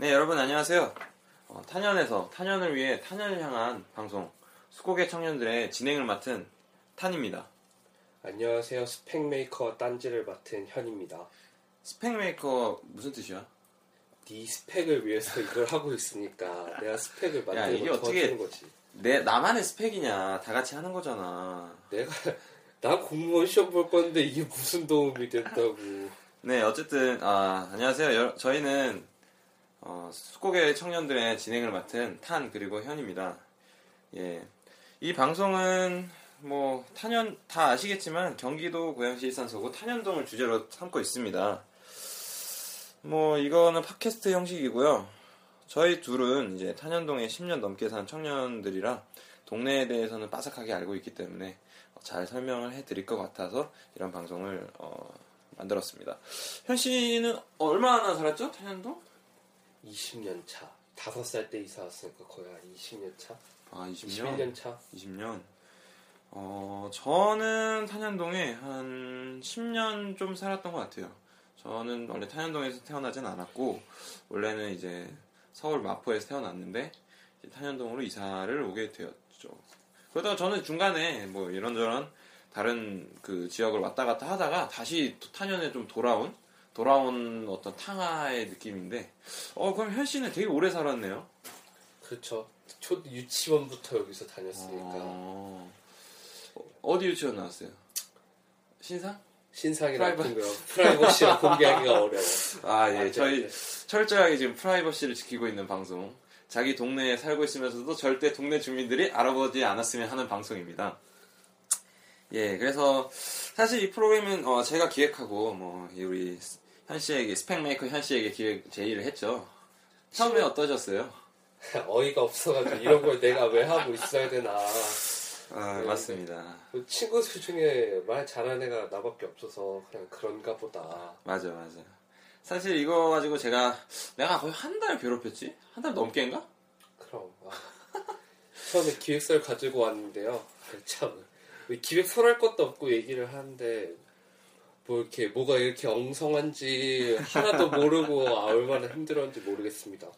네, 여러분 안녕하세요. 어, 탄현에서 탄현을 위해 탄현을 향한 방송 수고계 청년들의 진행을 맡은 탄입니다. 안녕하세요. 스펙 메이커 딴지를 맡은 현입니다. 스펙 메이커 무슨 뜻이야? 네 스펙을 위해서 이걸 하고 있으니까 내가 스펙을 야, 만들고 이게 어떻게- 거지. 내 나만의 스펙이냐? 다 같이 하는 거잖아. 내가 나 공무원 시험 볼 건데 이게 무슨 도움이 된다고. 네, 어쨌든 아, 안녕하세요. 여- 저희는 어, 수고계 청년들의 진행을 맡은 탄 그리고 현입니다. 예, 이 방송은 뭐 탄현 다 아시겠지만 경기도 고양시 일산서구 탄현동을 주제로 삼고 있습니다. 뭐 이거는 팟캐스트 형식이고요. 저희 둘은 이제 탄현동에 10년 넘게 산 청년들이라 동네에 대해서는 빠삭하게 알고 있기 때문에 잘 설명을 해드릴 것 같아서 이런 방송을 어, 만들었습니다. 현 씨는 얼마나 살았죠? 탄현동? 20년 차. 5살 때 이사 왔으니까 거의 한 20년 차? 아 20년. 21년 차? 20년. 어 저는 탄현동에 한 10년 좀 살았던 것 같아요. 저는 원래 탄현동에서 태어나진 않았고 원래는 이제 서울 마포에서 태어났는데 탄현동으로 이사를 오게 되었죠. 그러다가 저는 중간에 뭐 이런저런 다른 그 지역을 왔다 갔다 하다가 다시 또 탄현에 좀 돌아온 돌아온 어떤 탕화의 느낌인데 어 그럼 현 씨는 되게 오래 살았네요. 그렇죠. 초 유치원부터 여기서 다녔으니까. 어, 어디 유치원 나왔어요? 신상? 신상이라 프라이버- 같은 거 프라이버시를 공개하기가 어려워. 아, 예. 저희 안 돼. 철저하게 지금 프라이버시를 지키고 있는 방송. 자기 동네에 살고 있으면서도 절대 동네 주민들이 알아보지 않았으면 하는 방송입니다. 예, 그래서 사실 이 프로그램은 어, 제가 기획하고 뭐이 우리 현 씨에게 스펙 메이커 현 씨에게 기획 제의를 했죠. 처음에 어떠셨어요? 어이가 없어가지고 이런 걸 내가 왜 하고 있어야 되나. 아, 네, 맞습니다. 그 친구 들 중에 말 잘하는 애가 나밖에 없어서 그냥 그런가 보다. 맞아, 맞아. 사실 이거 가지고 제가 내가 거의 한 달 괴롭혔지? 한 달 넘게인가? 그럼 아. 처음에 기획서를 가지고 왔는데요. 참 기획서 할 것도 없고 얘기를 하는데 뭐 이렇게 뭐가 이렇게 엉성한지 하나도 모르고 아, 얼마나 힘들었는지 모르겠습니다.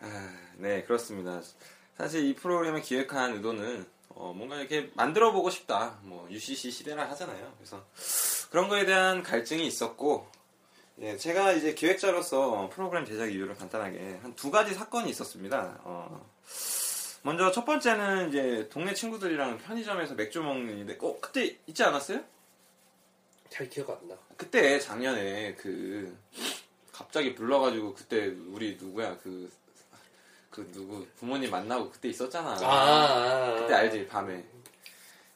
아, 네, 그렇습니다. 사실 이 프로그램을 기획한 의도는 어, 뭔가 이렇게 만들어 보고 싶다. 뭐 UCC 시대라 하잖아요. 그래서 그런 거에 대한 갈증이 있었고, 예, 제가 이제 기획자로서 프로그램 제작 이유를 간단하게 한 두 가지 사건이 있었습니다. 어, 먼저 첫 번째는 이제 동네 친구들이랑 편의점에서 맥주 먹는 일인데, 어, 그때 있지 않았어요? 잘 기억 안 나. 그때 작년에 그 갑자기 불러가지고 그때 우리 누구야 그. 그 누구 부모님 만나고 그때 있었잖아. 아, 아, 아. 그때 알지 밤에.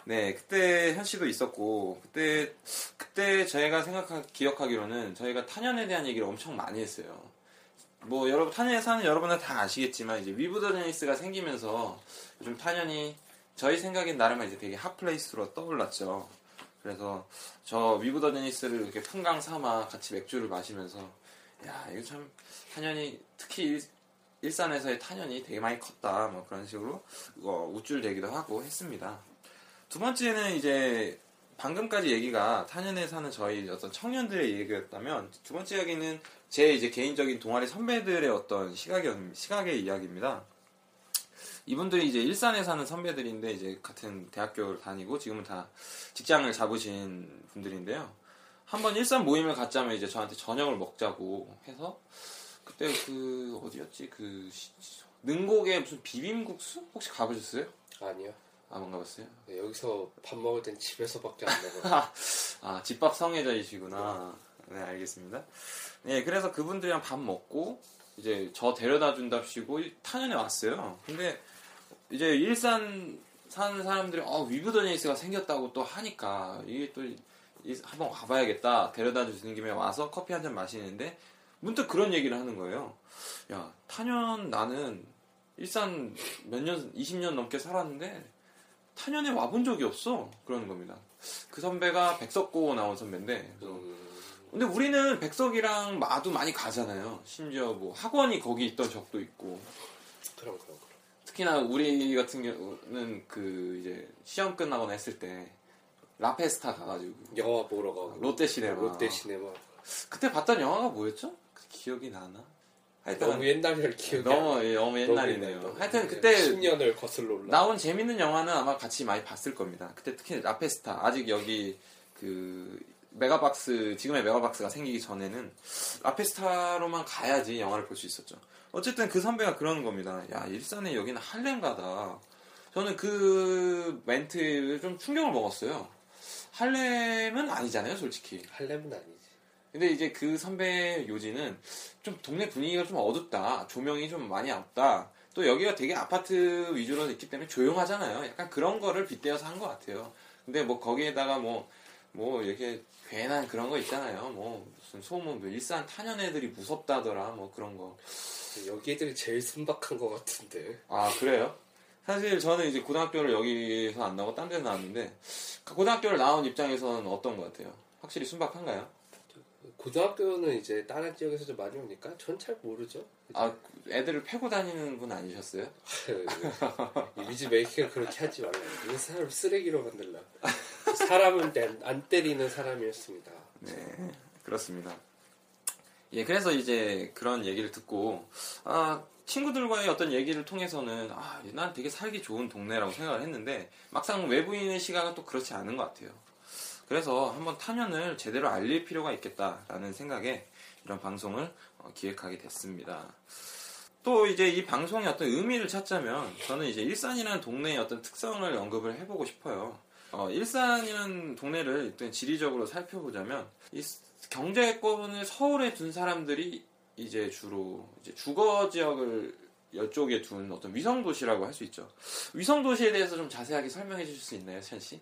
네 그때 현 씨도 있었고 그때 그때 저희가 생각하 기억하기로는 저희가 탄현에 대한 얘기를 엄청 많이 했어요. 뭐 여러분 탄현에 사는 여러분은 다 아시겠지만 이제 위브더제니스가 생기면서 요즘 탄현이 저희 생각엔 나름 이제 되게 hot place로 떠올랐죠. 그래서 저 위브더제니스를 이렇게 풍경 삼아 같이 맥주를 마시면서 야 이거 참 탄현이 특히 일, 일산에서의 탄현이 되게 많이 컸다 뭐 그런 식으로 어, 우쭐대기도 하고 했습니다. 두 번째는 이제 방금까지 얘기가 탄현에 사는 저희 어떤 청년들의 얘기였다면 두 번째 이야기는 제 이제 개인적인 동아리 선배들의 어떤 시각의 시각의 이야기입니다. 이분들이 이제 일산에 사는 선배들인데 이제 같은 대학교를 다니고 지금은 다 직장을 잡으신 분들인데요. 한번 일산 모임을 갖자면 이제 저한테 저녁을 먹자고 해서 그때 그 어디였지 그 시- 능곡에 무슨 비빔국수 혹시 가보셨어요? 아니요. 아, 안 가봤어요? 네, 여기서 밥 먹을 땐 집에서밖에 안 먹어요. 아, 집밥 성애자이시구나. 네, 알겠습니다. 네, 그래서 그분들이랑 밥 먹고, 이제 저 데려다 준답시고 탄현에 왔어요. 근데 이제 일산 사는 사람들이 어 위브더니스가 생겼다고 또 하니까 이게 또 이- 한번 가봐야겠다 데려다 주시는 김에 와서 커피 한 잔 마시는데 문득 그런 얘기를 하는 거예요. 야 탄현 나는 일산 몇 년 20년 넘게 살았는데 탄현에 와본 적이 없어 그러는 겁니다. 그 선배가 백석고 나온 선배인데 그래서 음, 근데 우리는 백석이랑 마도 많이 가잖아요. 심지어 뭐 학원이 거기 있던 적도 있고 그럼 그럼 그럼. 특히나 우리 같은 경우는 그 이제 시험 끝나거나 했을 때 라페스타 가가지고 영화 보러 가고 롯데 시네마 롯데 시네마 그때 봤던 영화가 뭐였죠? 그 기억이 나나? 하여튼 너무 옛날이라 기억이 너무, 안 예, 너무 너무 옛날이네요. 옛날, 하여튼 너무 그때 10년을 거슬러 올라. 나온 재밌는 영화는 아마 같이 많이 봤을 겁니다. 그때 특히 라페스타 아직 여기 그 메가박스 지금의 메가박스가 생기기 전에는 라페스타로만 가야지 영화를 볼 수 있었죠. 어쨌든 그 선배가 그러는 겁니다. 야 일산에 여기는 할렘가다. 저는 그 멘트에 좀 충격을 먹었어요. 할렘은 아니잖아요, 솔직히. 할렘은 아니지. 근데 이제 그 선배 요지는 좀 동네 분위기가 좀 어둡다. 조명이 좀 많이 없다. 또 여기가 되게 아파트 위주로 있기 때문에 조용하잖아요. 약간 그런 거를 빗대어서 한 것 같아요. 근데 뭐 거기에다가 뭐, 뭐 이렇게 괜한 그런 거 있잖아요. 뭐 무슨 소문, 뭐 일산 탄현 애들이 무섭다더라. 뭐 그런 거. 여기 애들이 제일 순박한 것 같은데. 아, 그래요? 사실 저는 이제 고등학교를 여기서 안 나오고 딴 데서 나왔는데 그 고등학교를 나온 입장에서는 어떤 것 같아요? 확실히 순박한가요? 고등학교는 이제 다른 지역에서 좀 많이 오니까 전 잘 모르죠. 아, 애들을 패고 다니는 분 아니셨어요? 이미지 메이킹을 그렇게 하지 말라. 이 사람 쓰레기로 만들라. 사람은 안, 안 때리는 사람이었습니다. 네, 그렇습니다. 예, 그래서 이제 그런 얘기를 듣고, 아, 친구들과의 어떤 얘기를 통해서는, 아, 난 되게 살기 좋은 동네라고 생각을 했는데, 막상 외부인의 시각은 또 그렇지 않은 것 같아요. 그래서 한번 탄현을 제대로 알릴 필요가 있겠다라는 생각에 이런 방송을 어, 기획하게 됐습니다. 또 이제 이 방송의 어떤 의미를 찾자면, 저는 이제 일산이라는 동네의 어떤 특성을 언급을 해보고 싶어요. 어, 일산이라는 동네를 일단 지리적으로 살펴보자면 이 경제권을 서울에 둔 사람들이 이제 주로 이제 주거 지역을 이쪽에 둔 어떤 위성 도시라고 할 수 있죠. 위성 도시에 대해서 좀 자세하게 설명해 주실 수 있나요, 천 씨?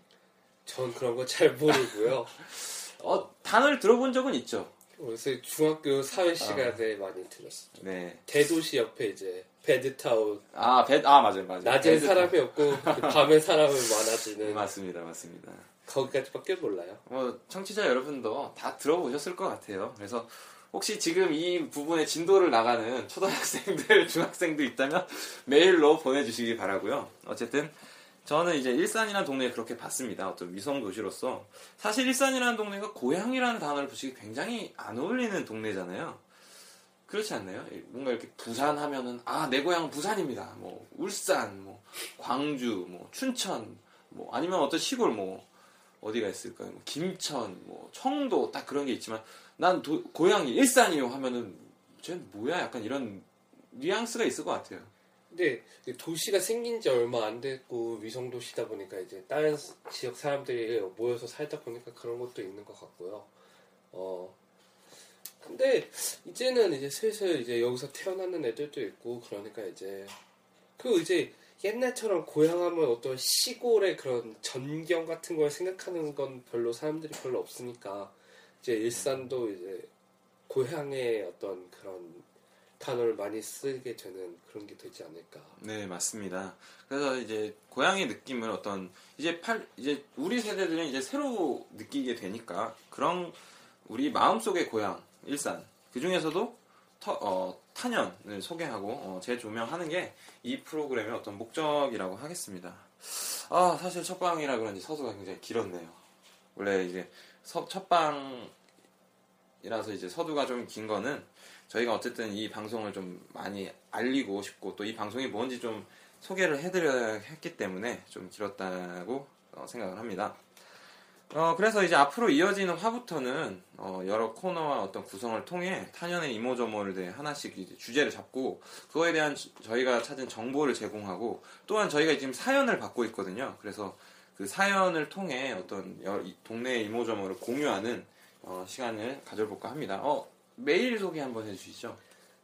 전 그런 거 잘 모르고요. 어, 단어를 들어본 적은 있죠. 그래서 중학교 사회 시간에 많이 들었어요. 네. 대도시 옆에 이제 베드타운 아, 배, 아 맞아요, 맞아요. 낮에 배드- 사람이 없고 밤에 사람은 많아지는 맞습니다, 맞습니다. 거기까지밖에 몰라요. 뭐 청취자 여러분도 다 들어보셨을 것 같아요. 그래서 혹시 지금 이 부분에 진도를 나가는 초등학생들, 중학생도 있다면 메일로 보내주시기 바라고요. 어쨌든 저는 이제 일산이라는 동네에 그렇게 봤습니다. 어떤 위성 도시로서 사실 일산이라는 동네가 고향이라는 단어를 붙이기 굉장히 안 어울리는 동네잖아요. 그렇지 않나요? 뭔가 이렇게 부산 하면은 아 내 고향은 부산입니다. 뭐 울산, 뭐 광주, 뭐 춘천, 뭐 아니면 어떤 시골 뭐 어디가 있을까요? 뭐 김천, 뭐 청도 딱 그런 게 있지만 난 도- 고향이 일산이요 하면은 쟤는 뭐야? 약간 이런 뉘앙스가 있을 것 같아요. 근데 도시가 생긴 지 얼마 안 됐고 위성 도시다 보니까 이제 다른 지역 사람들이 모여서 살다 보니까 그런 것도 있는 것 같고요. 어 근데 이제는 이제 슬슬 이제 여기서 태어나는 애들도 있고 그러니까 이제 그 이제 옛날처럼 고향하면 어떤 시골의 그런 전경 같은 걸 생각하는 건 별로 사람들이 별로 없으니까 이제 일산도 이제 고향의 어떤 그런 단어를 많이 쓰게 되는 그런 게 되지 않을까. 네, 맞습니다. 그래서 이제 고향의 느낌을 어떤 이제 팔 이제 우리 세대들은 이제 새로 느끼게 되니까 그런 우리 마음속의 고향 일산 그 중에서도 터- 어, 탄현을 소개하고 어, 재조명하는 게 이 프로그램의 어떤 목적이라고 하겠습니다. 아 사실 첫방이라 그런지 서두가 굉장히 길었네요. 원래 이제 서- 첫방이라서 이제 서두가 좀 긴 거는 저희가 어쨌든 이 방송을 좀 많이 알리고 싶고 또 이 방송이 뭔지 좀 소개를 해드려야 했기 때문에 좀 길었다고 어, 생각을 합니다. 어, 그래서 이제 앞으로 이어지는 화부터는 어, 여러 코너와 어떤 구성을 통해 탄현의 이모저모를 대해 하나씩 이제 주제를 잡고 그거에 대한 저- 저희가 찾은 정보를 제공하고 또한 저희가 지금 사연을 받고 있거든요. 그래서 그 사연을 통해 어떤 동네의 이모저모를 공유하는 어, 시간을 가져볼까 합니다. 어, 메일 소개 한번 해주시죠.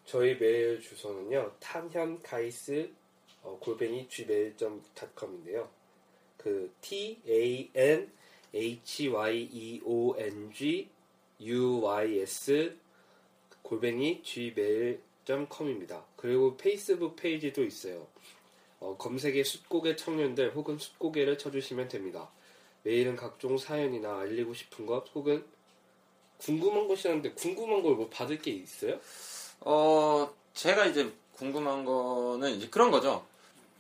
저희 메일 주소는요 탐현가이스 어, 골뱅이 gmail.com인데요 그 T A N H Y E O N G U Y S 골뱅이 gmail.com입니다. 그리고 페이스북 페이지도 있어요. 어, 검색에 숫고개 청년들 혹은 숫고개를 쳐주시면 됩니다. 메일은 각종 사연이나 알리고 싶은 것 혹은 궁금한 것이라는데 궁금한 걸 뭐 받을 게 있어요? 어, 제가 이제 궁금한 거는 이제 그런 거죠.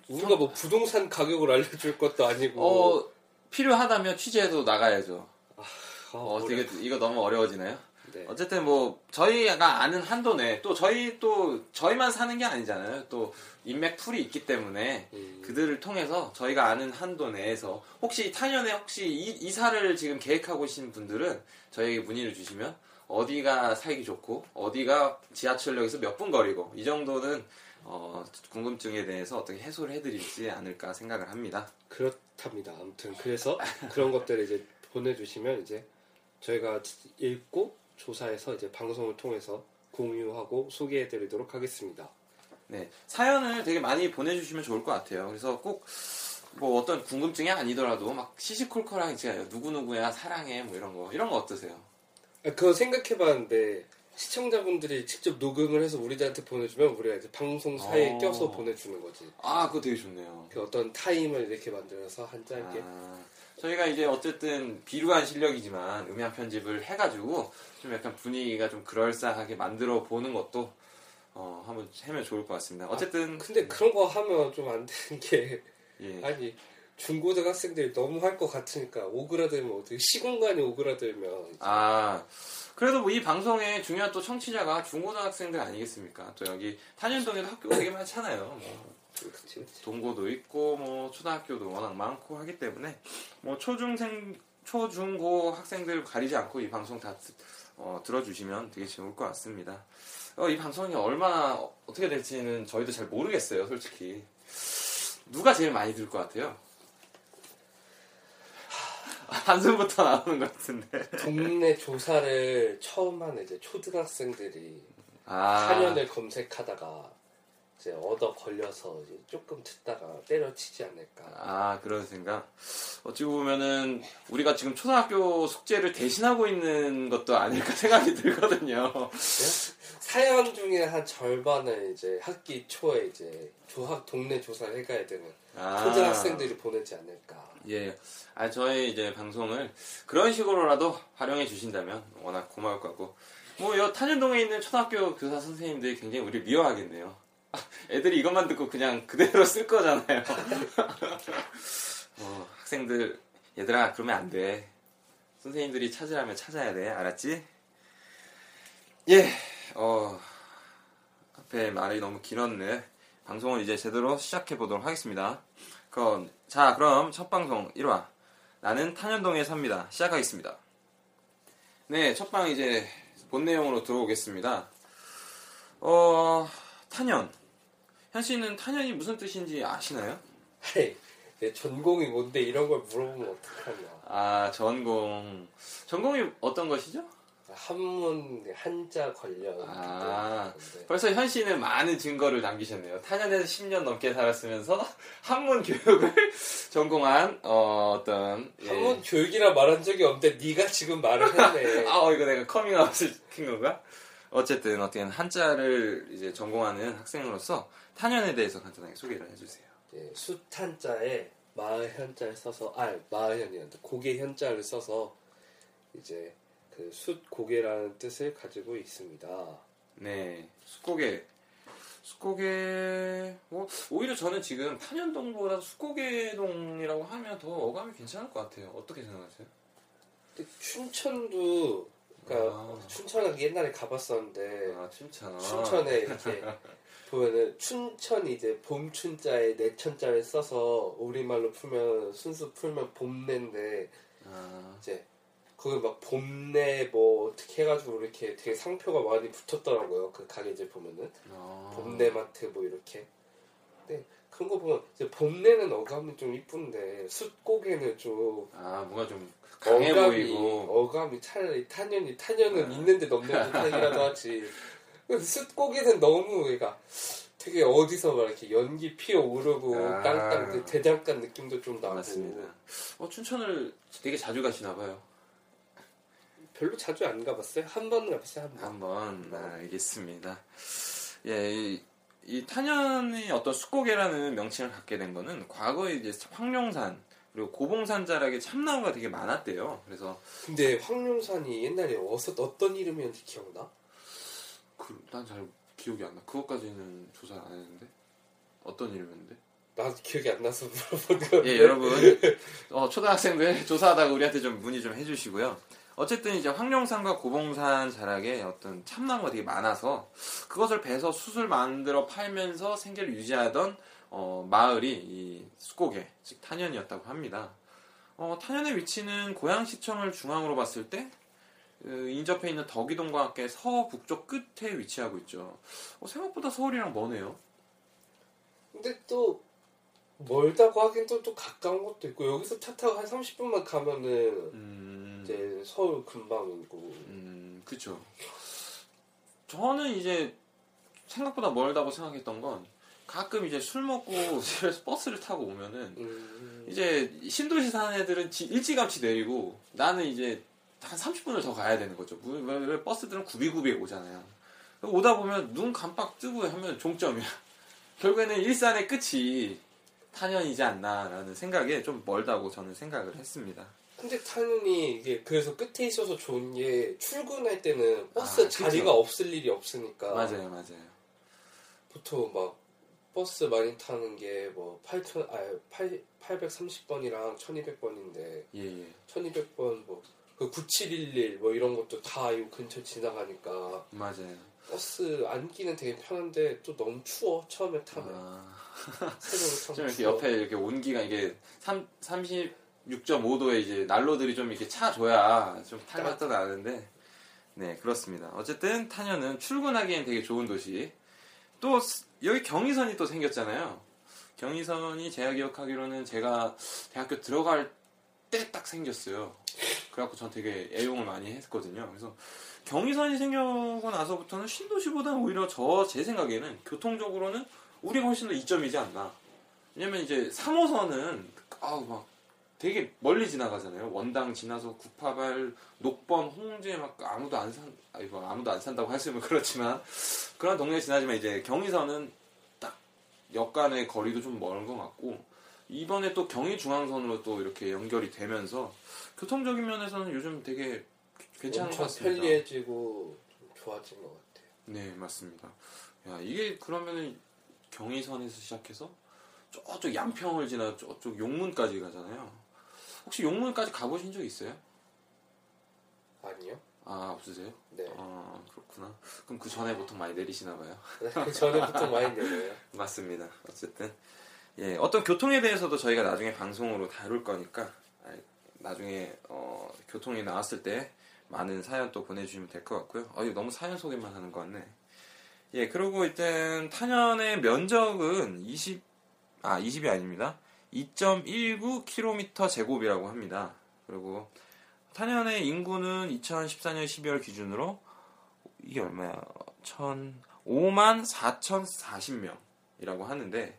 우리가 뭐 부동산 가격을 알려줄 것도 아니고 어, 필요하다면 취재해도 나가야죠. 아, 어, 어려- 되게 이거 너무 어려워지나요? 네. 어쨌든 뭐 저희가 아는 한도 내또 저희 또 저희만 사는 게 아니잖아요. 또 인맥 풀이 있기 때문에 음, 그들을 통해서 저희가 아는 한도 내에서 혹시 타년에 혹시 이, 이사를 지금 계획하고 계신 분들은 저희에게 문의를 주시면 어디가 살기 좋고 어디가 지하철역에서 몇 분 거리고 이 정도는 어, 궁금증에 대해서 어떻게 해소를 해드리지 않을까 생각을 합니다. 그렇답니다. 아무튼 그래서 그런 것들을 이제 보내주시면 이제 저희가 읽고 조사해서 이제 방송을 통해서 공유하고 소개해드리도록 하겠습니다. 네, 사연을 되게 많이 보내주시면 좋을 것 같아요. 그래서 꼭 뭐 어떤 궁금증이 아니더라도 막 시시콜콜하게 제가 누구 누구야 사랑해 뭐 이런 거 이런 거 어떠세요? 아, 그거 생각해봤는데 시청자분들이 직접 녹음을 해서 우리들한테 보내주면 우리가 이제 방송 사이에 어. 껴서 보내주는 거지. 아 그거 되게 좋네요. 그 어떤 타임을 이렇게 만들어서 한 짧게. 아, 저희가 이제 어쨌든 비루한 실력이지만 음향 편집을 해가지고 좀 약간 분위기가 좀 그럴싸하게 만들어 보는 것도 어, 한번 하면 좋을 것 같습니다. 어쨌든 근데 그런 거 하면 좀 안 되는 게 예. 아니 중고등학생들이 너무 할 것 같으니까 오그라들면 어떻게 시공간이 오그라들면 아 그래도 뭐 이 방송에 중요한 또 청취자가 중고등학생들 아니겠습니까? 또 여기 탄현동에도 학교가 되게 많잖아요. 뭐 그치 그치 동고도 있고 뭐 초등학교도 워낙 많고 하기 때문에 뭐 초중생 초중고 학생들 가리지 않고 이 방송 다 드- 어, 들어주시면 되게 좋을 것 같습니다. 어, 이 방송이 얼마나 어- 어떻게 될지는 저희도 잘 모르겠어요, 솔직히. 누가 제일 많이 들 것 같아요? 한숨부터 나오는 것 같은데. 동네 조사를 처음 하는 이제 초등학생들이 아, 사연을 검색하다가 이제 얻어 걸려서 이제 조금 듣다가 때려치지 않을까. 아, 그런 생각. 어찌 보면은 우리가 지금 초등학교 숙제를 대신하고 있는 것도 아닐까 생각이 들거든요. 사연 중에 한 절반을 이제 학기 초에 이제 조학 동네 조사를 해가야 되는 아, 초등학생들이 보내지 않을까. 예. 아, 저희 이제 방송을 그런 식으로라도 활용해 주신다면 워낙 고마울 것 같고. 뭐, 여 탄현동에 있는 초등학교 교사 선생님들이 굉장히 우리 미워하겠네요. 아, 애들이 이것만 듣고 그냥 그대로 쓸 거잖아요. 어, 학생들, 얘들아, 그러면 안 돼. 선생님들이 찾으라면 찾아야 돼. 알았지? 예, 어, 앞에 말이 너무 길었네. 방송을 이제 제대로 시작해 보도록 하겠습니다. 그럼, 자, 그럼 첫 방송 1화. 나는 탄현동에 삽니다. 시작하겠습니다. 네, 첫 방 이제 본 내용으로 들어오겠습니다. 어, 탄현. 현 씨는 탄현이 무슨 뜻인지 아시나요? 내 전공이 뭔데 이런 걸 물어보면 어떡하냐. 아, 전공. 전공이 어떤 것이죠? 한문 한자 관련. 아. 벌써 현 씨는 많은 증거를 남기셨네요. 탄현에서 10년 넘게 살았으면서 한문 교육을 전공한 어, 떤 한문 교육이라 말한 적이 없는데 네가 지금 말을 했네. 아, 어, 이거 내가 커밍아웃을 시킨 건가? 어쨌든 어떻게 한자를 이제 전공하는 학생으로서 탄현에 대해서 간단하게 소개를 해주세요. 이제 숯 탄자에 마을 현자를 써서 아 마을 현이란다 고개 현자를 써서 이제 그 숫 고개라는 뜻을 가지고 있습니다. 네, 숫고개. 숫고개, 뭐, 오히려 저는 지금 탄현동보다 숫고개동이라고 하면 더 어감이 괜찮을 것 같아요. 어떻게 생각하세요? 근데 춘천도 그러니까 아. 춘천은 옛날에 가봤었는데 아, 춘천. 춘천에 이렇게 보면은 춘천이 이제 봄춘자에 내천자를 써서 우리말로 풀면 순수 풀면 봄내인데 아, 이제 거기 막 봄내 뭐 어떻게 해가지고 이렇게 되게 상표가 많이 붙었더라고요 그 가게들 보면은 아. 봄내 마트 뭐 이렇게 근데 그런 거 보면 이제 봄내는 어감이 좀 이쁜데 숫고개는 좀 아, 뭔가 좀 강해 어감이 보이고. 어감이 차라리 탄연이 탄연은 아. 있는데 넘는 듯한이라도 하지 숫고개는 너무 얘가 되게 어디서 막 이렇게 연기 피어 오르고 아. 땅땅 그 대장간 느낌도 좀 나고 맞습니다. 어, 춘천을 되게 자주 가시나 봐요. 별로 자주 안 가봤어요. 한 번은 가봤어요. 한 번. 한번 아, 알겠습니다. 예, 이, 이 탄현이 어떤 숫고개라는 명칭을 갖게 된 거는 과거에 이제 황룡산 그리고 고봉산 자락에 참나무가 되게 많았대요. 그래서 근데 황룡산이 옛날에 어서 어떤 이름이었는지 기억나? 그, 난 잘 기억이 안 나. 그것까지는 조사 안 했는데 어떤 이름이었는데? 나도 기억이 안 나서 물어보는 건데. 예, 여러분 어, 초등학생들 조사하다가 우리한테 좀 문의 좀 해주시고요. 어쨌든 이제 황룡산과 고봉산 자락에 어떤 참나무가 되게 많아서 그것을 베서 숯을 만들어 팔면서 생계를 유지하던 어, 마을이 이 숫고개 즉 탄현이었다고 합니다. 어, 탄현의 위치는 고양시청을 중앙으로 봤을 때 그, 인접해 있는 덕이동과 함께 서북쪽 끝에 위치하고 있죠. 어, 생각보다 서울이랑 머네요. 근데 또 멀다고 하긴 또, 또 가까운 것도 있고 여기서 차 타고 한 30분만 가면은 음, 이제 서울 근방이고 음, 그쵸. 저는 이제 생각보다 멀다고 생각했던 건 가끔 이제 술 먹고 집에서 버스를 타고 오면은 음, 이제 신도시 사는 애들은 지- 일찌감치 내리고 나는 이제 한 30분을 더 가야 되는 거죠. 왜, 왜- 왜 버스들은 구비구비에 오잖아요. 오다 보면 눈 깜빡 뜨고 하면 종점이야. 결국에는 일산의 끝이 탄현이지 않나라는 생각에 좀 멀다고 저는 생각을 했습니다. 근데 타는이 이게 그래서 끝에 있어서 좋은 게 출근할 때는 버스 아, 자리가 그쵸. 없을 일이 없으니까 맞아요, 맞아요. 보통 막 버스 많이 타는 게 뭐 8천 아 8, 830번이랑 1200번인데 예, 예. 1200번 뭐 그 9711 뭐 이런 것도 다 이 근처 지나가니까 맞아요. 버스 앉기는 되게 편한데 또 너무 추워 처음에 타면 아, 새벽에 좀 이렇게 추워. 옆에 이렇게 온기가 이게 3, 36.5도에 이제 난로들이 좀 이렇게 차 줘야 좀 탈맛도 나는데 네 그렇습니다. 어쨌든 탄현은 출근하기엔 되게 좋은 도시. 또 스- 여기 경의선이 또 생겼잖아요. 경의선이 제가 기억하기로는 제가 대학교 들어갈 때 딱 생겼어요. 그래갖고 전 되게 애용을 많이 했거든요. 그래서 경의선이 생겨고 나서부터는 신도시보다는 오히려 저 제 생각에는 교통적으로는 우리가 훨씬 더 이점이지 않나. 왜냐면 이제 3호선은 아우 막 되게 멀리 지나가잖아요. 원당 지나서 구파발, 녹번, 홍제 막 아무도 안 산, 아이고 아무도 안 산다고 하시면 그렇지만 그런 동네 지나지만 이제 경의선은 딱 역간의 거리도 좀 멀은 것 같고 이번에 또 경의 중앙선으로 또 이렇게 연결이 되면서 교통적인 면에서는 요즘 되게 괜찮은 것 같습니다. 편리해지고 좀 좋아진 것 같아요. 네, 맞습니다. 야, 이게 그러면은 경의선에서 시작해서 저쪽 양평을 지나 저쪽 용문까지 가잖아요. 혹시 용문까지 가보신 적 있어요? 아니요? 아, 없으세요? 네. 아, 그렇구나. 그럼 그 전에 보통 많이 내리시나 봐요. 그 전에 보통 많이 내려요. 맞습니다. 어쨌든 예, 어떤 교통에 대해서도 저희가 나중에 방송으로 다룰 거니까 아, 나중에 어, 교통이 나왔을 때 많은 사연 또 보내주시면 될 것 같고요. 어, 이거 너무 사연 소개만 하는 것 같네. 예, 그리고 일단 탄현의 면적은 20, 아, 20이 아닙니다. 2.19km 제곱이라고 합니다. 그리고 탄현의 인구는 2014년 12월 기준으로 이게 얼마야? 1 5만 4,040명이라고 하는데,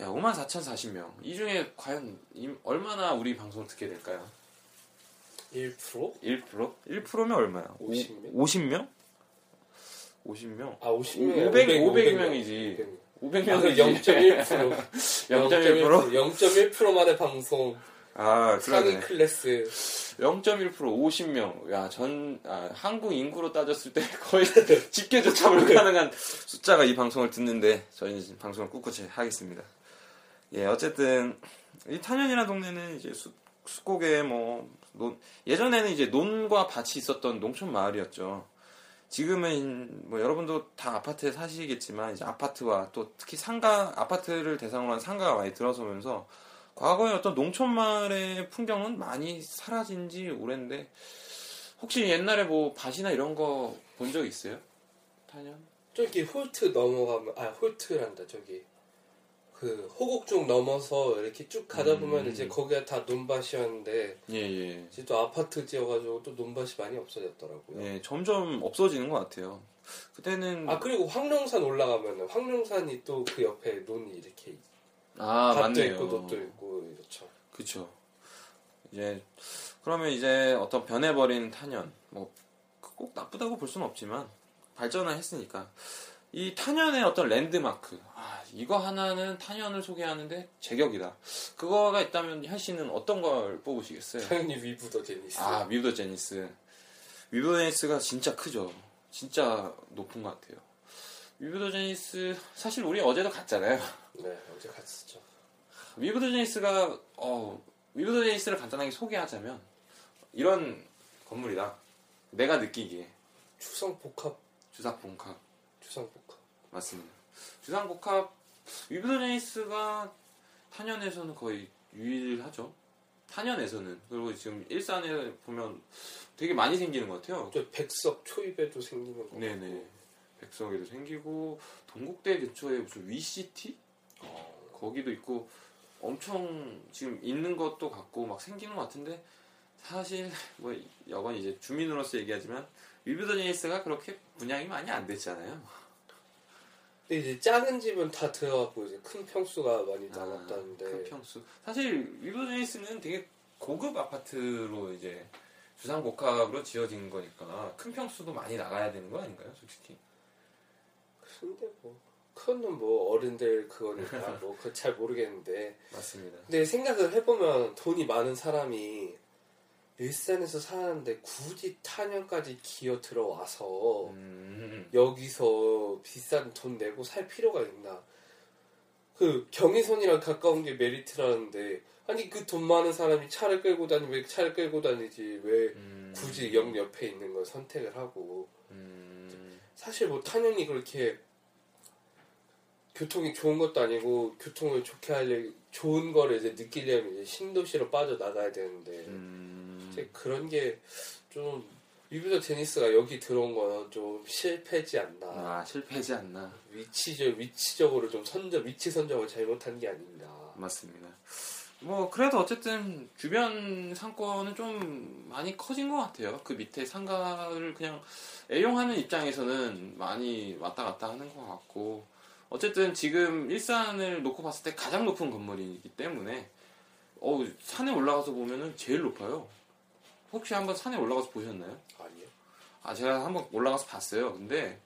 야, 5만 4,040명. 이 중에 과연 이- 얼마나 우리 방송을 듣게 될까요? 1%? 1%? 1%면 얼마야? 50명? 50명? 50명? 아 50명 500, 500명이지. 500명 이지. 0.1% 0.1%? 0.1%만의 방송 아, 그러네. 클래스 0.1% 50명. 야, 전, 아, 한국 인구로 따졌을 때 거의 집계조차 불가능한 숫자가 이 방송을 듣는데 저희는 방송을 꿋꿋이 하겠습니다. 예, 어쨌든 이 탄현이라는 동네는 이제 수, 숲고개 뭐 논- 예전에는 이제 논과 밭이 있었던 농촌 마을이었죠. 지금은 뭐 여러분도 다 아파트에 사시겠지만 이제 아파트와 또 특히 상가 아파트를 대상으로 한 상가가 많이 들어서면서 과거의 어떤 농촌 마을의 풍경은 많이 사라진 지 오랜데 혹시 옛날에 뭐 밭이나 이런 거 본 적 있어요? 탄현? 저기 홀트 넘어가면 아 홀트란다 저기 그그 호곡중 넘어서 이렇게 쭉 가다 보면 음. 이제 거기가 다 논밭이었는데 예, 예. 이제 또 아파트 지어가지고 또 논밭이 많이 없어졌더라고요. 예, 점점 없어지는 것 같아요. 그때는 아 그리고 황룡산 올라가면 황룡산이 또 그 옆에 논이 이렇게 아, 밭도 맞네요. 있고 돛도 있고 이렇죠. 그쵸. 이제 그러면 이제 어떤 변해버린 탄현 뭐 꼭 나쁘다고 볼 수는 없지만 발전을 했으니까 이 탄현의 어떤 랜드마크 아 이거 하나는 탄현을 소개하는데 제격이다. 그거가 있다면 현 씨는 어떤 걸 뽑으시겠어요? 당연히 위브 더 제니스. 아 위브 더 제니스 위브 더 제니스가 진짜 크죠. 진짜 높은 것 같아요. 위브 더 제니스 사실 우리 어제도 갔잖아요. 네 어제 갔었죠. 위브 더 제니스가 어, 위브 더 제니스를 간단하게 소개하자면 이런 건물이다. 내가 느끼기에 주상 복합 주상 복합 주상 복합. 맞습니다. 주상 복합 위브더 제니스가 탄현에서는 거의 유일하죠. 탄현에서는 그리고 지금 일산에 보면 되게 많이 생기는 것 같아요. 또 백석 초입에도 생기는 거. 네네. 백석에도 생기고 동국대 근처에 무슨 위시티 거기도 있고 엄청 지금 있는 것도 같고 막 생기는 것 같은데 사실 뭐 여건 이제 주민으로서 얘기하지만 위브더 제니스가 그렇게 분양이 많이 안 됐잖아요. 근데 이제 작은 집은 다 들어가고 이제 큰 평수가 많이 아, 남았다는데 큰 평수. 사실 위브더 제니스는 되게 고급 아파트로 이제 주상복합으로 지어진 거니까 큰 평수도 많이 나가야 되는 거 아닌가요, 솔직히? 근데 뭐 그거는 뭐 어른들 그거니까 뭐 그거 잘 모르겠는데 맞습니다. 근데 생각을 해보면 돈이 많은 사람이 일산에서 사는데 굳이 탄현까지 기어 들어와서 음, 여기서 비싼 돈 내고 살 필요가 있나? 그 경의선이랑 가까운 게 메리트라는데 아니 그 돈 많은 사람이 차를 끌고 다니면 왜 차를 끌고 다니지? 왜 음, 굳이 역 옆에 있는 걸 선택을 하고? 음, 사실 뭐 탄현이 그렇게 교통이 좋은 것도 아니고 교통을 좋게 하려 좋은 거를 이제 느끼려면 이제 신도시로 빠져 나가야 되는데 음, 이제 그런 게좀 위브더 제니스가 여기 들어온 거는 좀 실패지 않나 아 실패하지 않나 위치적 위치적으로 좀 선정 위치 선정을 잘못한 게 아닌가 맞습니다. 뭐 그래도 어쨌든 주변 상권은 좀 많이 커진 것 같아요. 그 밑에 상가를 그냥 애용하는 입장에서는 많이 왔다 갔다 하는 것 같고 어쨌든 지금 일산을 놓고 봤을 때 가장 높은 건물이기 때문에 어 산에 올라가서 보면은 제일 높아요. 혹시 한번 산에 올라가서 보셨나요? 아니요 아 제가 한번 올라가서 봤어요. 근데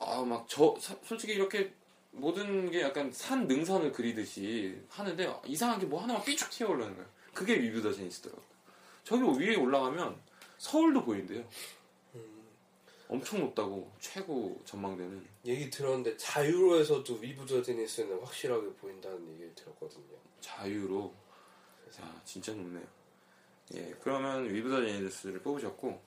아 막 저 솔직히 이렇게 모든 게 약간 산 능선을 그리듯이 하는데 이상하게 뭐 하나만 삐죽 튀어 올라오는 거예요. 그게 위뷰더 제니스더라고요. 저기 위에 올라가면 서울도 보인대요. 음, 엄청 높다고 최고 전망대는 얘기 들었는데 자유로에서도 위브더 제니스는 확실하게 보인다는 얘기를 들었거든요 자유로 자 진짜 높네요. 예 그러면 위브 더 제니스를 뽑으셨고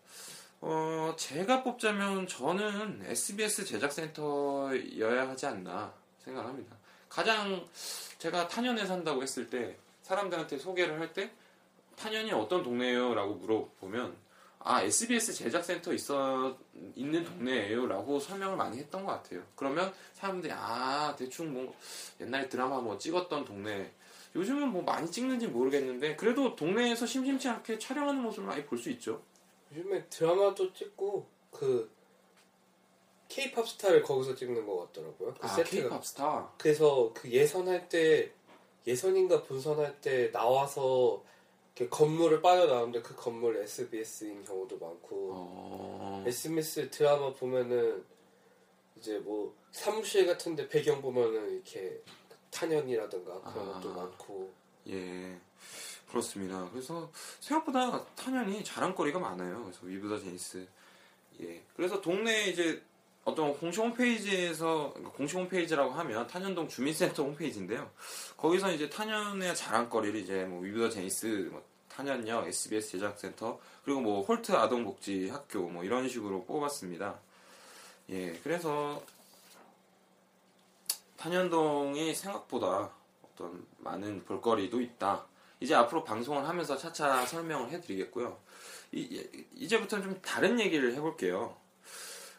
어 제가 뽑자면 저는 SBS 제작센터여야 하지 않나 생각합니다. 가장 제가 탄현에 산다고 했을 때 사람들한테 소개를 할 때 탄현이 어떤 동네예요 라고 물어보면 아 SBS 제작센터 있어 있는 동네예요 라고 설명을 많이 했던 것 같아요. 그러면 사람들이 아 대충 뭐 옛날에 드라마 뭐 찍었던 동네 요즘은 뭐 많이 찍는지 모르겠는데 그래도 동네에서 심심치 않게 촬영하는 모습을 많이 볼 수 있죠. 요즘에 드라마도 찍고 그 케이팝 스타를 거기서 찍는 것 같더라고요 그아 세트가 케이팝 스타. 그래서 그 예선할 때 예선인가 본선할 때 나와서 이렇게 건물을 빠져나오는데 그 건물 SBS인 경우도 많고 어... SBS 드라마 보면은 이제 뭐 사무실 같은데 배경 보면은 이렇게 탄현이라든가 그런 아. 것도 많고 예, 그렇습니다. 그래서 생각보다 탄현이 자랑거리가 많아요. 그래서 위브더 제니스. 예, 그래서 동네 이제 어떤 공식 홈페이지에서 그러니까 공식 홈페이지라고 하면 탄현동 주민센터 홈페이지인데요. 거기서 이제 탄현의 자랑거리를 이제 뭐 위브더 제니스, 뭐 탄현역, SBS 제작센터 그리고 뭐 홀트 아동복지 학교 뭐 이런 식으로 뽑았습니다. 예, 그래서 탄현동이 생각보다 어떤 많은 볼거리도 있다. 이제 앞으로 방송을 하면서 차차 설명을 해드리겠고요. 이, 이제부터는 좀 다른 얘기를 해볼게요.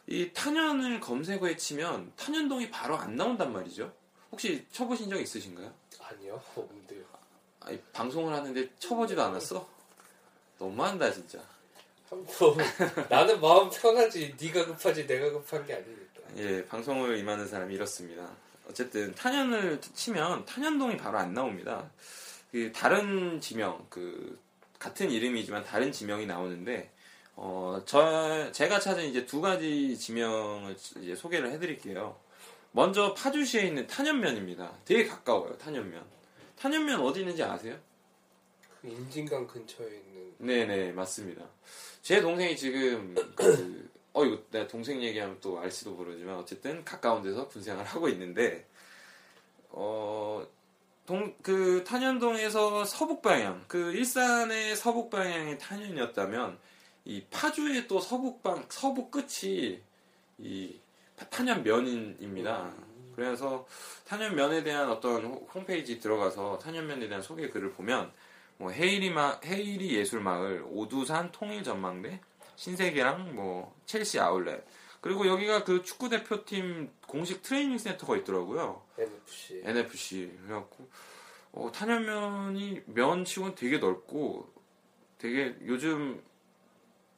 이 탄현을 검색어에 치면 탄현동이 바로 안 나온단 말이죠. 혹시 쳐보신 적 있으신가요? 아니요, 없는데요. 아니, 방송을 하는데 쳐보지도 않았어? 너무한다 진짜. 한번 나는 마음 편하지 네가 급하지 내가 급한 게 아니니까. 예, 방송을 임하는 사람이 이렇습니다. 어쨌든 탄현을 치면 탄현동이 바로 안 나옵니다. 그 다른 지명, 그 같은 이름이지만 다른 지명이 나오는데 어, 저 제가 찾은 이제 두 가지 지명을 이제 소개를 해드릴게요. 먼저 파주시에 있는 탄현면입니다. 되게 가까워요, 탄현면. 탄현면 어디 있는지 아세요? 그 임진강 근처에 있는 네네 맞습니다. 제 동생이 지금 그 어 이거 내가 동생 얘기하면 또 알지도 모르지만 어쨌든 가까운 데서 군생활을 하고 있는데 어 동 그 탄현동에서 서북 방향 그 일산의 서북 방향이 탄현이었다면 이 파주의 또 서북 방 서북 끝이 이 탄현 면입니다. 그래서 탄현 면에 대한 어떤 호- 홈페이지 들어가서 탄현 면에 대한 소개 글을 보면 뭐 헤이리 마 헤이리 예술 마을, 오두산 통일 전망대, 신세계랑 뭐 첼시 아울렛 그리고 여기가 그 축구 대표팀 공식 트레이닝 센터가 있더라고요. NFC. NFC 그래갖고 어, 탄현면이 면치고는 되게 넓고 되게 요즘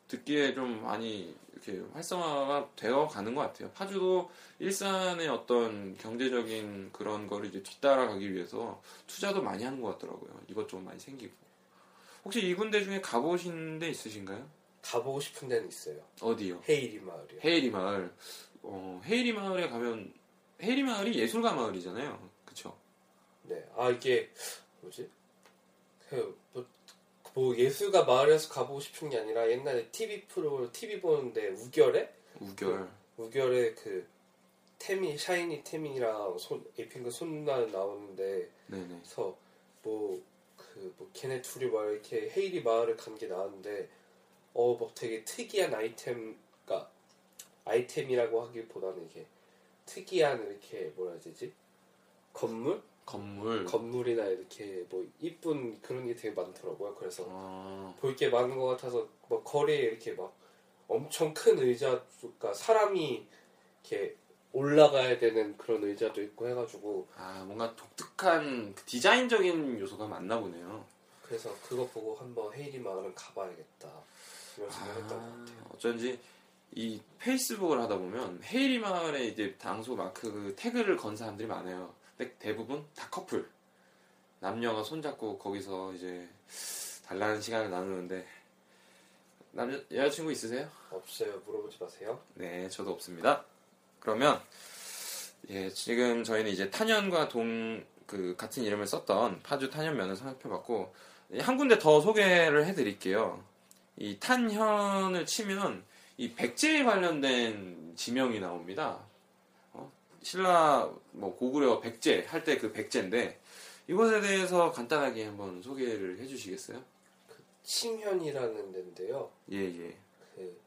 듣기에 좀 많이 이렇게 활성화가 되어 가는 것 같아요. 파주도 일산의 어떤 경제적인 그런 거를 이제 뒤따라가기 위해서 투자도 많이 하는 것 같더라고요. 이것저것 많이 생기고. 혹시 이 군데 중에 가보신 데 있으신가요? 가보고 싶은 데는 있어요. 어디요? 헤이리 마을이요. 헤이리 마을. 어, 헤이리 마을에 가면 헤이리 마을이 예술가 마을이잖아요. 그쵸? 네. 아 이게 뭐지? 그, 뭐, 뭐 예술가 마을에서 가보고 싶은 게 아니라 옛날에 TV 프로 TV 보는데 우결에 우결. 우결에 그 태민 샤이니 태민이랑 손 에이핑크 손나은 나오는데 네네. 그래서 뭐그 뭐 걔네 둘이 막 이렇게 헤이리 마을을 간 게 나왔는데 어 막 되게 특이한 아이템 가 아이템이라고 하기보다는 이게 특이한 이렇게 뭐라 해야 되지? 건물? 건물. 건물이나 이렇게 뭐 이쁜 그런 게 되게 많더라고요. 그래서 아, 볼게 많은 것 같아서 뭐 거리에 이렇게 막 엄청 큰 의자 그러니까 사람이 이렇게 올라가야 되는 그런 의자도 있고 해가지고 아, 뭔가 독특한 그 디자인적인 요소가 많나 보네요. 그래서 그거 보고 한번 헤이리 마을은 가봐야겠다 생각을 했던 것 같아요. 어쩐지 이 페이스북을 하다 보면 헤이리 마을에 이제 당소 마크 그 태그를 건 사람들이 많아요. 근데 대부분 다 커플. 남녀가 손잡고 거기서 이제 단란한 시간을 나누는데 남자 여자친구 있으세요? 없어요 물어보지 마세요. 네, 저도 없습니다. 그러면 예, 지금 저희는 이제 탄현과 동 그 같은 이름을 썼던 파주 탄현면을 살펴봤고 예, 한 군데 더 소개를 해드릴게요. 이 탄현을 치면 이 백제에 관련된 지명이 나옵니다. 어? 신라 뭐 고구려 백제 할 때 그 백제인데 이것에 대해서 간단하게 한번 소개를 해주시겠어요? 침현이라는 데인데요. 예, 예. 그,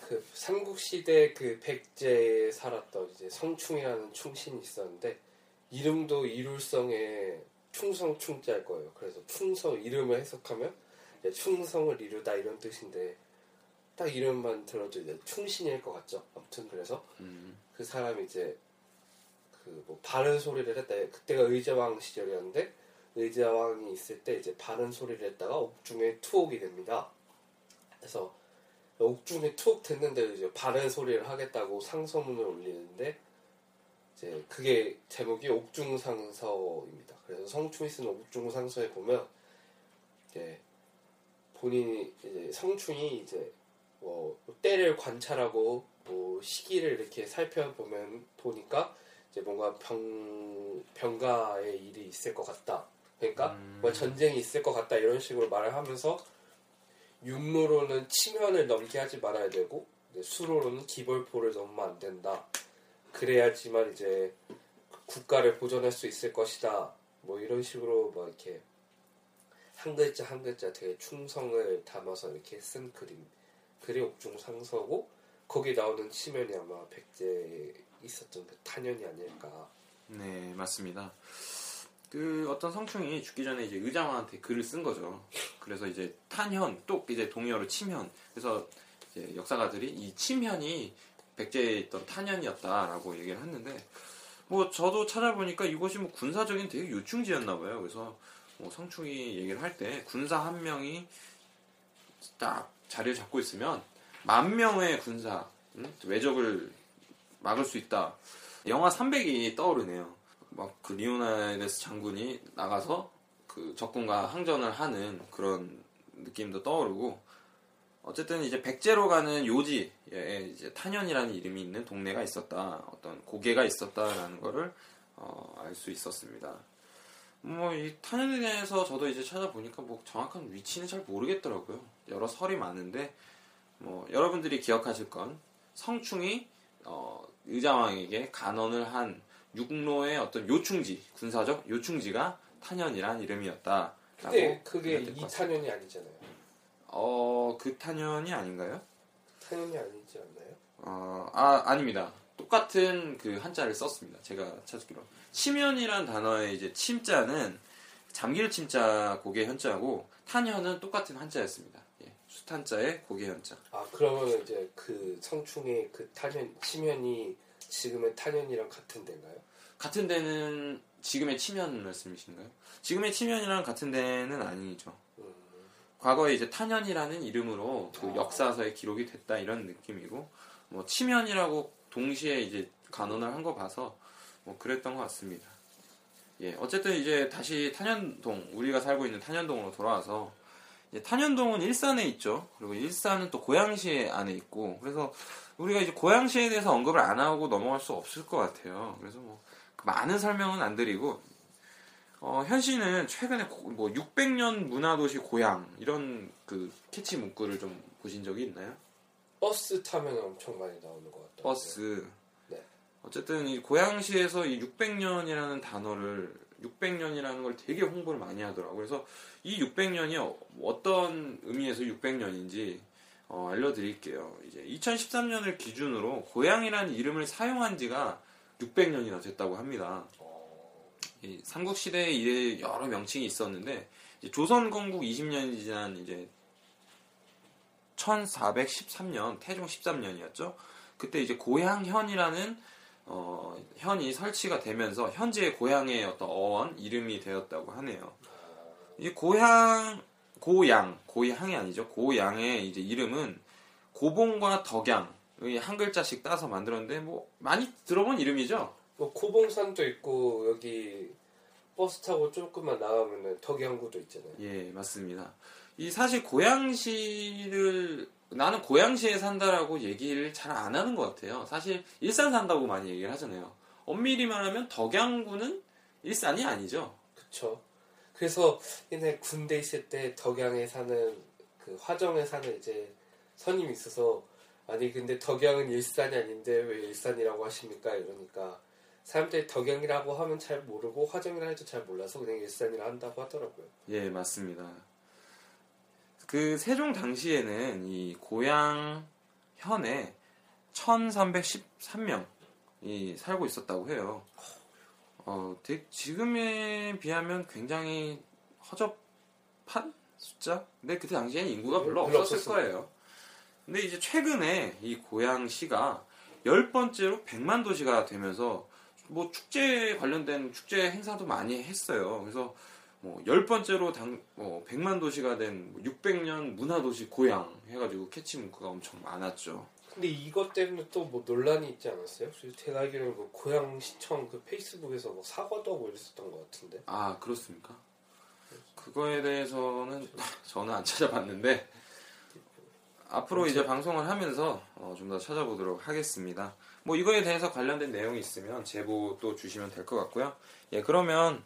그 삼국시대 그 백제에 살았던 이제 성충이라는 충신이 있었는데 이름도 이룰성의 충성 충자일 거예요. 그래서 충성 이름을 해석하면 충성을 이루다 이런 뜻인데 딱 이름만 들어도 이제 충신일 것 같죠. 아무튼 그래서 음, 그 사람이 이제 그 뭐 바른 소리를 했다. 그때가 의자왕 시절이었는데 의자왕이 있을 때 이제 바른 소리를 했다가 옥중에 투옥이 됩니다. 그래서 옥중에 투옥 됐는데 이제 바른 소리를 하겠다고 상소문을 올리는데 이제 그게 제목이 옥중상서입니다. 그래서 성충이 쓰는 옥중상서에 보면 이제 본인이 이제 성충이 이제 뭐 때를 관찰하고 뭐 시기를 이렇게 살펴보면 보니까 이제 뭔가 병 병가의 일이 있을 것 같다. 그러니까 음. 뭐 전쟁이 있을 것 같다 이런 식으로 말을 하면서 육로로는 치면을 넘게 하지 말아야 되고 수로로는 기벌포를 넘으면 안 된다. 그래야지만 이제 국가를 보존할 수 있을 것이다. 뭐 이런 식으로 막 이렇게 한 글자 한 글자 되게 충성을 담아서 이렇게 쓴 그림. 그게 옥중상서고 거기 나오는 치면이 아마 백제에 있었던 그 탄현이 아닐까. 네, 맞습니다. 그 어떤 성충이 죽기 전에 이제 의장한테 글을 쓴 거죠. 그래서 이제 탄현, 또 이제 동의어로 침현. 그래서 이제 역사가들이 이 침현이 백제에 있던 탄현이었다라고 얘기를 했는데, 뭐 저도 찾아보니까 이곳이 뭐 군사적인 되게 요충지였나 봐요. 그래서 뭐 성충이 얘기를 할 때 군사 한 명이 딱 자리를 잡고 있으면 만 명의 군사 음? 외적을 막을 수 있다. 영화 300이 떠오르네요. 막 그 레오니다스 장군이 나가서 그 적군과 항전을 하는 그런 느낌도 떠오르고 어쨌든 이제 백제로 가는 요지에 이제 탄현이라는 이름이 있는 동네가 있었다. 어떤 고개가 있었다라는 거를 어, 알 수 있었습니다. 뭐 이 탄현에 대해서 저도 이제 찾아보니까 뭐 정확한 위치는 잘 모르겠더라고요. 여러 설이 많은데 뭐 여러분들이 기억하실 건 성충이 어, 의자왕에게 간언을 한 육로의 어떤 요충지 군사적 요충지가 탄현이란 이름이었다. 근데 그게 이 탄현이 아니잖아요. 어, 그 탄현이 아닌가요? 탄현이 아니지 않나요? 어, 아, 아닙니다. 똑같은 그 한자를 썼습니다. 제가 찾기로. 치면이란 단어의 이제 침자는 잠길 침자 고개 현자고 탄현은 똑같은 한자였습니다. 예, 수탄자의 고개 현자. 아 그러면 이제 그 성충의 그 탄현 치면이 지금의 탄현이랑 같은 데인가요? 같은 데는 지금의 치면 말씀이신가요? 지금의 치면이랑 같은 데는 아니죠. 음, 과거에 이제 탄현이라는 이름으로 그 아. 역사서에 기록이 됐다 이런 느낌이고 뭐 치면이라고 동시에 이제 간언을 한 거 봐서 뭐 그랬던 것 같습니다. 예, 어쨌든 이제 다시 탄현동 우리가 살고 있는 탄현동으로 돌아와서 탄현동은 일산에 있죠. 그리고 일산은 또 고양시 안에 있고 그래서 우리가 이제 고양시에 대해서 언급을 안 하고 넘어갈 수 없을 것 같아요. 그래서 뭐그 많은 설명은 안 드리고 어, 현 씨는 최근에 고- 뭐 600년 문화도시 고양 이런 그 catch 문구를 좀 보신 적이 있나요? 버스 타면 엄청 많이 나오는 것 같아요. 버스. 네. 어쨌든 이 고양시에서 이 600년이라는 단어를 600년이라는 걸 되게 홍보를 많이 하더라고요. 그래서 이 600년이 어떤 의미에서 600년인지 어, 알려드릴게요. 이제 2013년을 기준으로 고양이라는 이름을 사용한 지가 600년이나 됐다고 합니다. 어, 이 삼국시대에 이래 여러 명칭이 있었는데 이제 조선 건국 20년이 지난 이제 1413년 태종 13년이었죠. 그때 이제 고향현이라는 어, 현이 설치가 되면서 현재의 고향의 어떤 어원 이름이 되었다고 하네요. 이 고향 고양 고향이 아니죠. 고양의 이제 이름은 고봉과 덕양의 한 글자씩 따서 만들었는데 뭐 많이 들어본 이름이죠. 뭐 고봉산도 있고 여기 버스 타고 조금만 나가면은 덕양구도 있잖아요. 예, 맞습니다. 이 사실 고양시를 나는 고양시에 산다라고 얘기를 잘 안 하는 것 같아요. 사실 일산 산다고 많이 얘기를 하잖아요. 엄밀히 말하면 덕양구는 일산이 아니죠. 그쵸. 그래서 옛날 군대 있을 때 덕양에 사는 그 화정에 사는 이제 선임이 있어서 아니 근데 덕양은 일산이 아닌데 왜 일산이라고 하십니까? 이러니까 사람들이 덕양이라고 하면 잘 모르고 화정이라 해도 잘 몰라서 그냥 일산이라 한다고 하더라고요. 예, 맞습니다. 그 세종 당시에는 이 고향 현에 1313명이 살고 있었다고 해요. 어, 지금에 비하면 굉장히 허접한 숫자? 근데 그때 당시에는 인구가 별로 별로 없었을 거예요. 근데 이제 최근에 이 고양시가 열 번째로 100만 도시가 되면서 뭐 축제 관련된 축제 행사도 많이 했어요. 그래서 뭐 열 번째로 당, 뭐 100만 도시가 된 600년 문화도시 고향 해가지고 캐치 문구가 엄청 많았죠. 근데 이것 때문에 또 뭐 논란이 있지 않았어요? 제가 알기로는 뭐 고양시청 그 페이스북에서 뭐 사과도 하고 이랬었던 것 같은데. 아 그렇습니까? 그거에 대해서는 저는 안 찾아봤는데 앞으로 이제 방송을 하면서 어, 좀 더 찾아보도록 하겠습니다. 뭐 이거에 대해서 관련된 내용이 있으면 제보 또 주시면 될 것 같고요. 예 그러면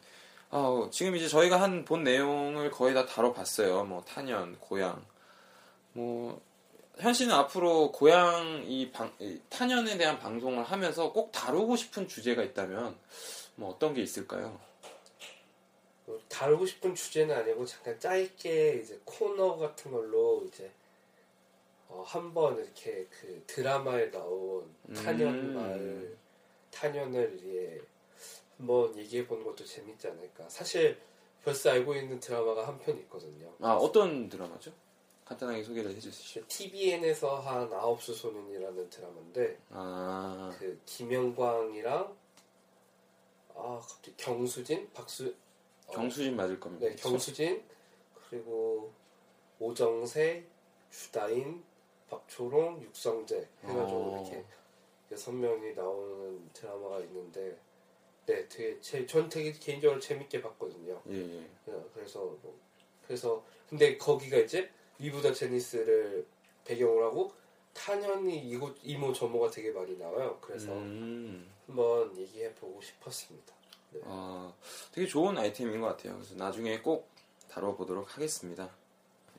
어, 지금 이제 저희가 한 본 내용을 거의 다 다뤄봤어요. 뭐 탄현, 고향, 뭐 현 씨는 앞으로 고향 이, 방, 이 탄현에 대한 방송을 하면서 꼭 다루고 싶은 주제가 있다면 뭐 어떤 게 있을까요? 뭐 다루고 싶은 주제는 아니고 잠깐 짧게 이제 코너 같은 걸로 이제 어, 한번 이렇게 그 드라마에 나온 탄현 음. 마을 탄현을 예, 한번 얘기해 보는 것도 재밌지 않을까. 사실 벌써 알고 있는 드라마가 한 편 있거든요. 아 어떤 드라마죠? 간단하게 소개를 해주시죠. TVN에서 한 아홉수 소년이라는 드라마인데 아 그 김영광이랑 아 갑자기 경수진, 박수, 어, 경수진 맞을 겁니다. 네 경수진 그리고 오정세, 주다인, 박초롱, 육성재 해가지고 어. 이렇게 여섯 명이 나오는 드라마가 있는데 네 되게 제, 전 되게 개인적으로 재밌게 봤거든요. 예, 예. 어, 그래서 뭐, 그래서 근데 거기가 이제 위브더 제니스를 배경으로 하고 탄현이 이곳 이모 저모가 되게 많이 나와요. 그래서 음, 한번 얘기해 보고 싶었습니다. 어, 되게 좋은 아이템인 것 같아요. 그래서 나중에 꼭 다뤄보도록 하겠습니다.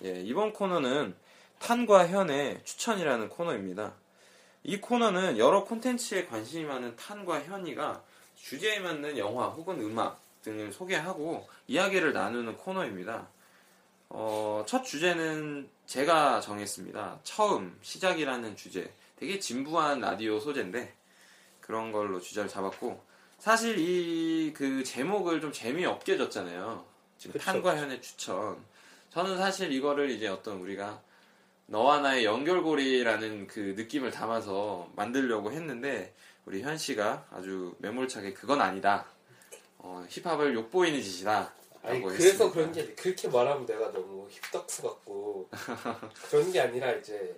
예, 이번 코너는 탄과 현의 추천이라는 코너입니다. 이 코너는 여러 콘텐츠에 관심이 많은 탄과 현이가 주제에 맞는 영화 혹은 음악 등을 소개하고 이야기를 나누는 코너입니다. 어, 첫 주제는 제가 정했습니다. 처음, 시작이라는 주제. 되게 진부한 라디오 소재인데 그런 걸로 주제를 잡았고 사실 이 그 제목을 좀 재미없게 줬잖아요. 지금 그쵸, 탄과. 현의 추천. 저는 사실 이거를 이제 어떤 우리가 너와 나의 연결고리라는 그 느낌을 담아서 만들려고 했는데 우리 현 씨가 아주 매몰차게 그건 아니다. 어, 힙합을 욕보이는 짓이다. 아니 그래서. 그런 게 그렇게 말하면 내가 너무 힙덕후 같고 그런 게 아니라 이제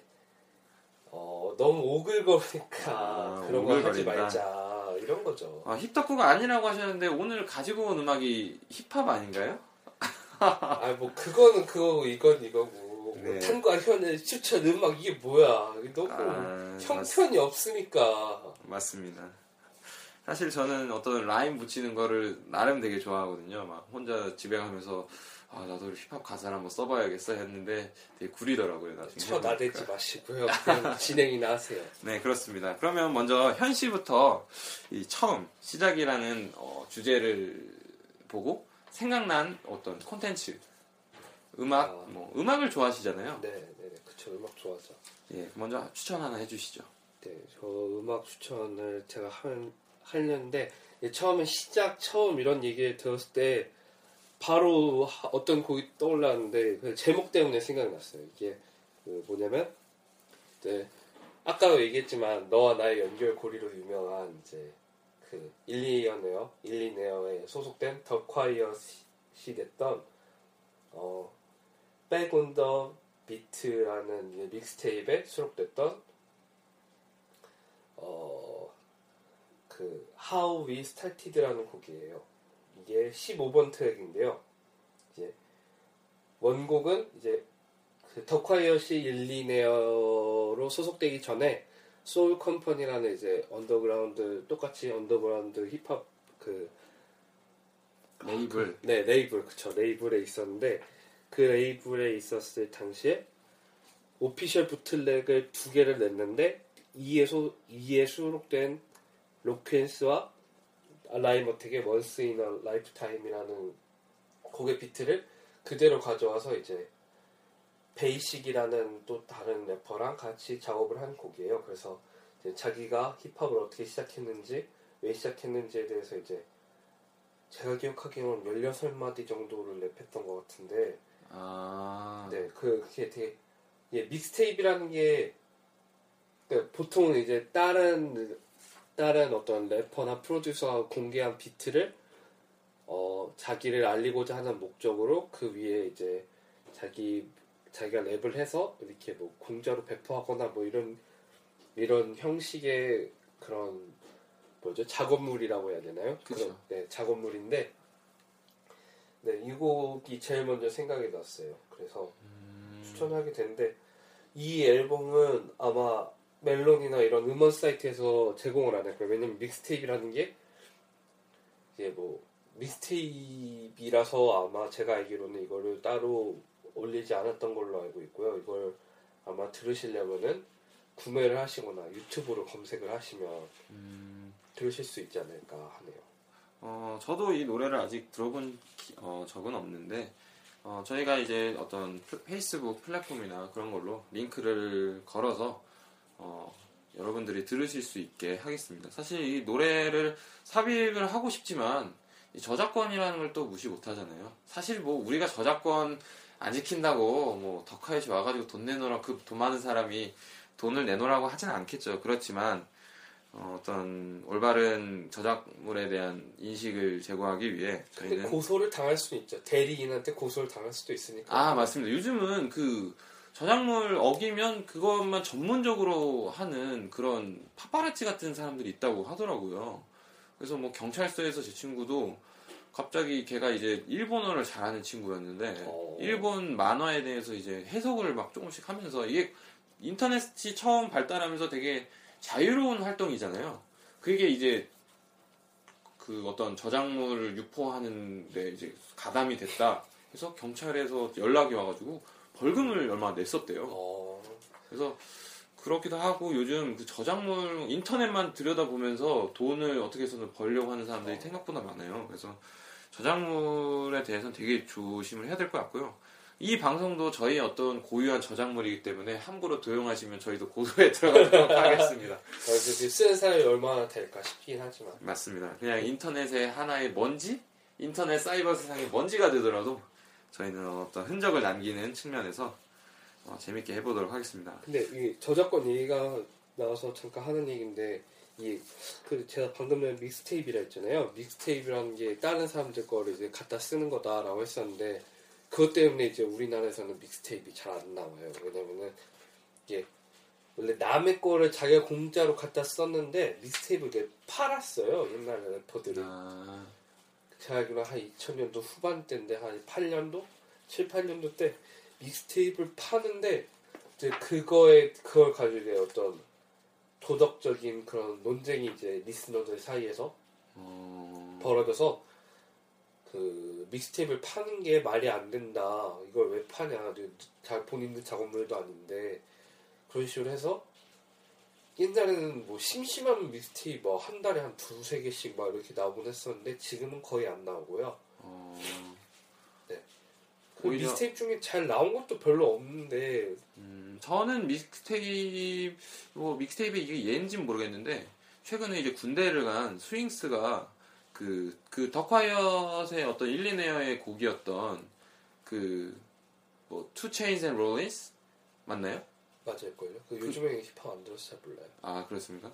어, 너무 오글거리니까 아, 그런 거 하지 오글거린다. 말자 이런 거죠. 아, 힙덕후가 아니라고 하셨는데 오늘 가지고 온 음악이 힙합 아닌가요? 아 뭐 그거는 그거고 이건 이거고 네. 뭐 탄과 현의 추천 음악 이게 뭐야 너무 아, 형편이 없으니까 맞습니다. 사실 저는 어떤 라임 붙이는 거를 나름 되게 좋아하거든요. 막 혼자 집에 가면서 아 나도 힙합 가사를 한번 써봐야겠어 했는데 되게 구리더라고요. 나중에. 쳐 나대지 해보니까. 마시고요 진행이나 하세요 네 그렇습니다. 그러면 먼저 현 씨부터 이 처음 시작이라는 어, 주제를 보고 생각난 어떤 콘텐츠 음악 아. 뭐 음악을 좋아하시잖아요. 네네네 그쵸 음악 좋아하죠 예 먼저 추천 하나 해주시죠. 네 저 음악 추천을 제가 할, 하려는데 예, 처음에 시작 처음 이런 얘기를 들었을 때 바로 하- 어떤 곡이 떠올랐는데 그 제목 때문에 생각이 났어요. 이게 그 뭐냐면 네, 아까도 얘기했지만 너와 나의 연결고리로 유명한 이제 그 일리어네어 일리네어에 소속된 더 콰이엇이 됐던 어 Back On The Beats라는 이제 mixtape에 수록됐던 어 그 How We Started라는 곡이에요. 이게 15번 트랙인데요. 이제 원곡은 이제 그 더콰이엇이 일리네어로 소속되기 전에 소울 컴퍼니라는 이제 언더그라운드 똑같이 언더그라운드 힙합 그 레이블 네, 레이블, 그쵸. 레이블에 있었는데, 그 레이블에 있었을 당시에, official bootleg을 두 개를 냈는데, 이에, 소, 이에 수록된 로퀜스와 라임어택의 Once In A Lifetime이라는 곡의 비트를 그대로 가져와서 이제, 베이식이라는 또 다른 래퍼랑 같이 작업을 한 곡이에요. 그래서 자기가 힙합을 어떻게 시작했는지, 왜 시작했는지에 대해서 이제 제가 기억하기로는 16마디 정도를 랩했던 것 같은데, 아 네, 그, 그게 되게, 예, 믹스테이프라는 게, 그 보통은 이제 다른, 다른 어떤 래퍼나 프로듀서가 공개한 비트를, 어, 자기를 알리고자 하는 목적으로 그 위에 이제 자기, 자기가 랩을 해서 이렇게 뭐 공짜로 배포하거나 뭐 이런, 이런 형식의 그런, 뭐죠? 작업물이라고 해야 되나요? 그런, 네, 작업물인데, 네, 이 곡이 제일 먼저 생각이 났어요. 그래서 음, 추천하게 됐는데, 이 앨범은 아마 멜론이나 이런 음원 사이트에서 제공을 안 할 거예요. 왜냐면 믹스테이프라는 게, 이제 뭐, 믹스테이프라서 아마 제가 알기로는 이거를 따로 올리지 않았던 걸로 알고 있고요. 이걸 아마 들으시려면은 구매를 하시거나 유튜브로 검색을 하시면 음, 들으실 수 있지 않을까 하네요. 어, 저도 이 노래를 아직 들어본 기- 어, 적은 없는데 어, 저희가 이제 어떤 플- 페이스북 플랫폼이나 그런 걸로 링크를 걸어서 어, 여러분들이 들으실 수 있게 하겠습니다. 사실 이 노래를 삽입을 하고 싶지만 이 저작권이라는 걸 또 무시 못 하잖아요. 사실 뭐 우리가 저작권 안 지킨다고 뭐 덕하이시 와가지고 돈 내놓으라 그 돈 많은 사람이 돈을 내놓으라고 하진 않겠죠. 그렇지만 어, 떤 올바른 저작물에 대한 인식을 제고하기 위해 저희는 고소를 당할 수는 있죠. 대리인한테 고소를 당할 수도 있으니까. 아 맞습니다. 요즘은 그 저작물 어기면 그것만 전문적으로 하는 그런 파파라치 같은 사람들이 있다고 하더라고요. 그래서 뭐 경찰서에서 제 친구도 갑자기 걔가 이제 일본어를 잘하는 친구였는데 어. 일본 만화에 대해서 이제 해석을 막 조금씩 하면서 이게 인터넷이 처음 발달하면서 되게 자유로운 활동이잖아요. 그게 이제 그 어떤 저작물을 유포하는데 이제 가담이 됐다. 해서 경찰에서 연락이 와가지고 벌금을 얼마 냈었대요. 어. 그래서 그렇기도 하고 요즘 그 저작물 인터넷만 들여다보면서 돈을 어떻게 해서든 벌려고 하는 사람들이 생각보다 많아요. 그래서 저작물에 대해서는 되게 조심을 해야 될 것 같고요. 이 방송도 저희 어떤 고유한 저작물이기 때문에 함부로 도용하시면 저희도 고소에 들어가도록 하겠습니다. 그 쓰는 사람이 얼마나 될까 싶긴 하지만. 맞습니다. 그냥 인터넷의 하나의 먼지? 인터넷 사이버 세상의 먼지가 되더라도 저희는 어떤 흔적을 남기는 측면에서 어, 재밌게 해보도록 하겠습니다. 근데 이 저작권 얘기가 나와서 잠깐 하는 얘기인데 이 그 제가 방금 전에 믹스테이프라 했잖아요. 믹스테이프라는 게 다른 사람들 거를 이제 갖다 쓰는 거다라고 했었는데 그것 때문에 이제 우리나라에서는 믹스테이프 잘 안 나와요. 왜냐면은 이게 원래 남의 거를 자기가 공짜로 갖다 썼는데 믹스테이프를 팔았어요. 옛날 래퍼들이. 아, 제가 알기로 한 2000년도 후반대인데 한 8년도? 7, 8년도 때 믹스테이프를 파는데 이제 그거에 그걸 가지고 이제 어떤 도덕적인 그런 논쟁이 이제 리스너들 사이에서 어, 벌어져서 그 믹스테이프를 파는 게 말이 안 된다. 이걸 왜 파냐. 잘 본인들 작업물도 아닌데 그런 식으로 해서 옛날에는 뭐 심심한 믹스테이프 뭐 한 달에 한 두세 개씩 막 이렇게 나오곤 했었는데 지금은 거의 안 나오고요. 어, 그 오히려- 믹스테이프 중에 잘 나온 것도 별로 없는데 음, 저는 믹스테이프, 뭐 믹스테이프 이게 얘인지는 모르겠는데 최근에 이제 군대를 간 스윙스가 그, 그 더콰이엇의 어떤 일리네어의 곡이었던 그, 뭐, 2 Chainz and Rollies? 맞나요? 맞을걸요. 그 요즘에 힙합 안 들어서 잘 몰라요. 아, 그렇습니까?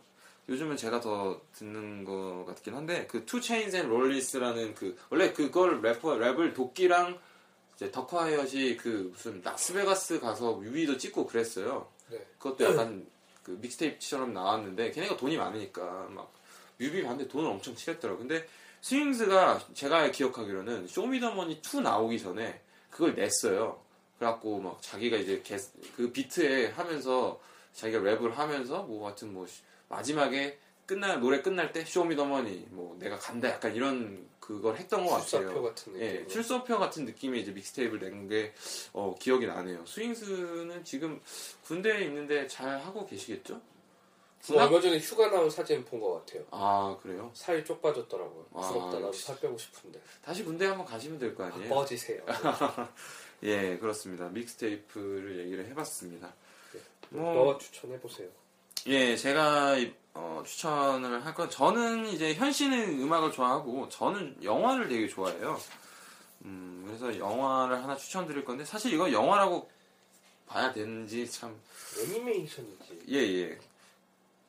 요즘은 제가 더 듣는 것 같긴 한데, 그 2 Chainz and Rollies라는 그, 원래 그걸 래퍼, 랩을 도끼랑 이제 더콰이엇이 그 무슨 라스베가스 가서 뮤비도 찍고 그랬어요. 네. 그것도 약간 그 mixtape처럼 나왔는데 걔네가 돈이 많으니까 막 뮤비 봤는데 돈을 엄청 질렀더라고. 근데 스윙스가 제가 기억하기로는 쇼미더머니 2 나오기 전에 그걸 냈어요. 그래갖고 막 자기가 이제 개- 그 비트에 하면서 자기가 랩을 하면서 뭐 하여튼 뭐 마지막에 끝날 노래 끝날 때 쇼미더머니 뭐 내가 간다 약간 이런 그걸 했던 것 출사표 같아요. 같은 느낌. 예, 출사표 같은 느낌의 이제 mixtape를 낸 게 어, 기억이 나네요. 스윙스는 지금 군대에 있는데 잘 하고 계시겠죠? 뭐 얼마 전에 휴가 나온 사진 본 것 같아요. 아 그래요? 살이 쪽 빠졌더라고요. 아, 부럽다. 나도 역시. 살 빼고 싶은데. 다시 군대 한번 가시면 될 거 아니에요? 뻗으세요. 예, 그렇습니다. 믹스테이프를 얘기를 해봤습니다. 뭐- 너가 추천해 보세요. 예, 제가 어, 추천을 할 건 저는 이제 현 씨는 음악을 좋아하고 저는 영화를 되게 좋아해요. 음, 그래서 영화를 하나 추천드릴 건데 사실 이거 영화라고 봐야 되는지 참 애니메이션이지. 예, 예.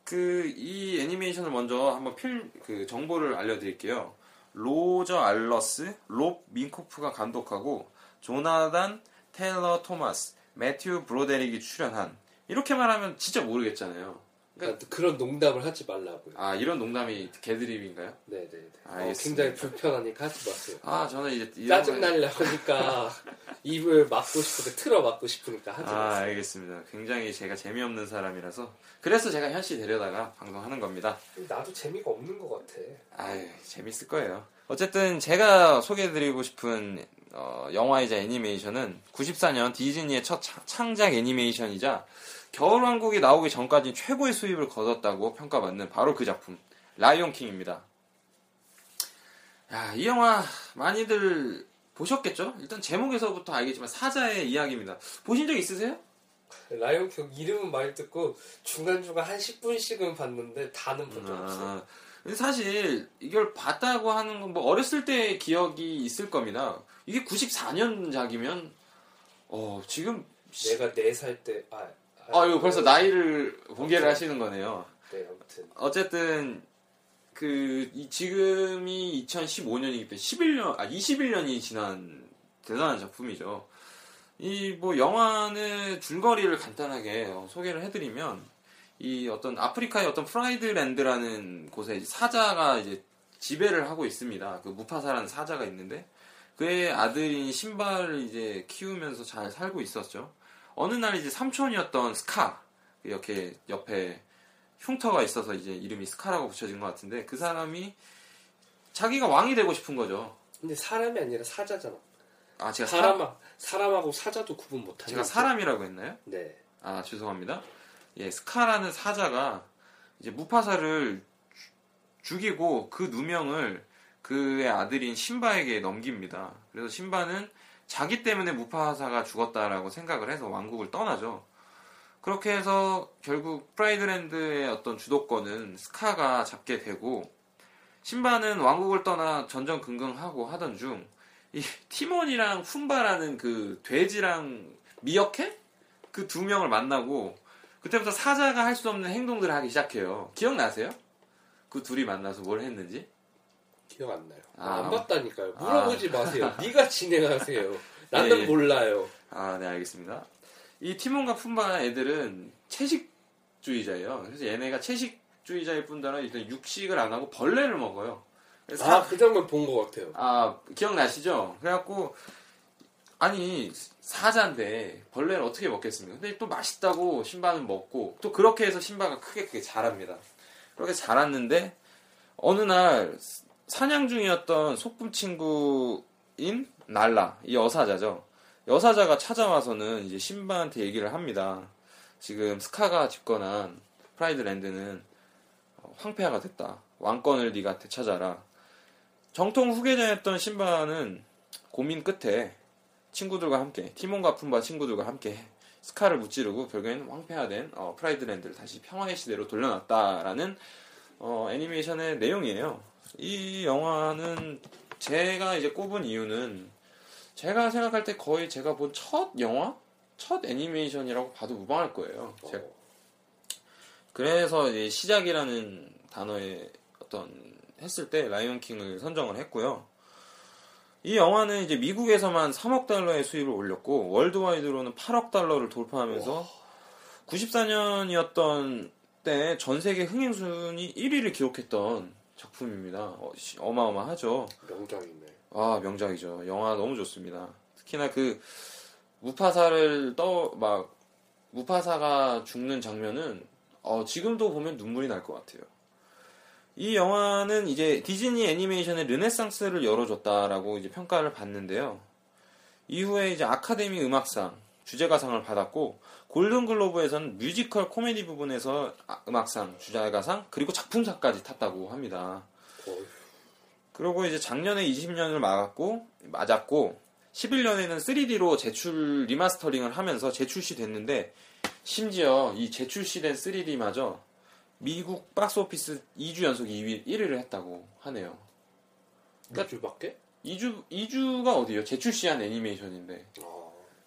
그, 이 애니메이션을 먼저 한번 필, 그, 정보를 알려드릴게요. 로저 알러스, 롭 민코프가 감독하고, 조나단 테일러 토마스, 매튜 브로데릭이 출연한, 이렇게 말하면 진짜 모르겠잖아요. 그러니까 그런 농담을 하지 말라고요. 아, 이런 농담이 개드립인가요? 네네네. 어, 알겠습니다. 굉장히 불편하니까 하지 마세요. 아, 저는 이제, 짜증 나려니까 입을 막고 싶으니까 틀어 막고 싶으니까 하지 아, 마세요. 알겠습니다. 굉장히 제가 재미없는 사람이라서. 그래서 제가 현씨 데려다가 방송하는 겁니다. 나도 재미가 없는 것 같아. 아유, 재밌을 거예요. 어쨌든 제가 소개해드리고 싶은 어, 영화이자 애니메이션은 94년 디즈니의 첫 차- 창작 애니메이션이자 겨울왕국이 나오기 전까지 최고의 수입을 거뒀다고 평가받는 바로 그 작품 라이온킹입니다. 야, 이 영화 많이들 보셨겠죠? 일단 제목에서부터 알겠지만 사자의 이야기입니다. 보신 적 있으세요? 라이온킹 이름은 많이 듣고 중간중간 한 10분씩은 봤는데 다는 본 적 없어요. 아, 근데 사실 이걸 봤다고 하는 건 뭐 어렸을 때 기억이 있을 겁니다. 이게 94년작이면 어 지금 내가 4살 때, 아, 아 이거 벌써 나이를 공개를. 하시는 거네요. 네, 아무튼 어쨌든 그 이- 지금이 2015년이기 때문에 11년 아 21년이 지난 대단한 작품이죠. 이 뭐 영화는 줄거리를 간단하게 어, 소개를 해드리면 이 어떤 아프리카의 어떤 프라이드랜드라는 곳에 사자가 이제 지배를 하고 있습니다. 그 무파사라는 사자가 있는데 그의 아들인 신바를 이제 키우면서 잘 살고 있었죠. 어느 날 이제 삼촌이었던 스카 이렇게 옆에 흉터가 있어서 이제 이름이 스카라고 붙여진 것 같은데 그 사람이 자기가 왕이 되고 싶은 거죠. 근데 사람이 아니라 사자잖아. 아 제가 사, 사람 사람하고 사자도 구분 못하는. 제가 사람이라고 했나요? 네. 아 죄송합니다. 예 스카라는 사자가 이제 무파사를 주- 죽이고 그 누명을 그의 아들인 신바에게 넘깁니다. 그래서 신바는 자기 때문에 무파사가 죽었다라고 생각을 해서 왕국을 떠나죠. 그렇게 해서 결국 프라이드랜드의 어떤 주도권은 스카가 잡게 되고 신바는 왕국을 떠나 전전긍긍하고 하던 중 이 티몬이랑 푼바라는 그 돼지랑 미어캣 그두 명을 만나고 그때부터 사자가 할 수 없는 행동들을 하기 시작해요. 기억나세요? 그 둘이 만나서 뭘 했는지? 기억 안 나요. 아. 안 봤다니까요. 물어보지 마세요. 네가 진행하세요. 나는 예, 예. 몰라요. 아, 네, 알겠습니다. 이 티몬과 푼바 애들은 채식주의자예요. 그래서 얘네가 채식주의자일 뿐더러 일단 육식을 안 하고 벌레를 먹어요. 그래서 아, 그 장면 본 것 같아요. 아, 기억나시죠? 그래갖고, 아니, 사자인데 벌레를 어떻게 먹겠습니까? 근데 또 맛있다고 신바는 먹고, 또 그렇게 해서 신바가 크게 크게 자랍니다. 그렇게 자랐는데, 어느 날, 사냥 중이었던 소꿉 친구인 날라, 이 여사자죠. 여사자가 찾아와서는 이제 신바한테 얘기를 합니다. 지금 스카가 집권한 프라이드랜드는 어, 황폐화가 됐다. 왕권을 네가 되찾아라. 정통 후계자였던 신바는 고민 끝에 친구들과 함께 티몬과 푼바 친구들과 함께 스카를 무찌르고 결국에는 황폐화된 어, 프라이드랜드를 다시 평화의 시대로 돌려놨다라는 어, 애니메이션의 내용이에요. 이 영화는 제가 이제 꼽은 이유는 제가 생각할 때 거의 제가 본 첫 영화, 첫 애니메이션이라고 봐도 무방할 거예요. 어, 그래서 이제 시작이라는 단어에 어떤 했을 때 라이온 킹을 선정을 했고요. 이 영화는 이제 미국에서만 3억 달러의 수입을 올렸고 월드와이드로는 8억 달러를 돌파하면서 94년이었던 때 전 세계 흥행 순위 1위를 기록했던 작품입니다. 어, 시- 어마어마하죠. 명작이네. 아 명작이죠. 영화 너무 좋습니다. 특히나 그 무파사를 떠 막 무파사가 죽는 장면은 어, 지금도 보면 눈물이 날 것 같아요. 이 영화는 이제 디즈니 애니메이션의 르네상스를 열어줬다라고 이제 평가를 받는데요. 이후에 이제 아카데미 음악상 주제가상을 받았고 골든글로브에서는 뮤지컬 코미디 부분에서 아- 음악상, 주제가상 그리고 작품상까지 탔다고 합니다. 그리고 이제 작년에 20년을 맞았고 맞았고 11년에는 3D로 재출- remastering을 하면서 재출시 됐는데 심지어 이 재출시된 3D마저 미국 박스오피스 2주 연속 2위 1위를 했다고 하네요. 몇 주밖에? 2주 2주가 어디예요? 재출시한 애니메이션인데 어,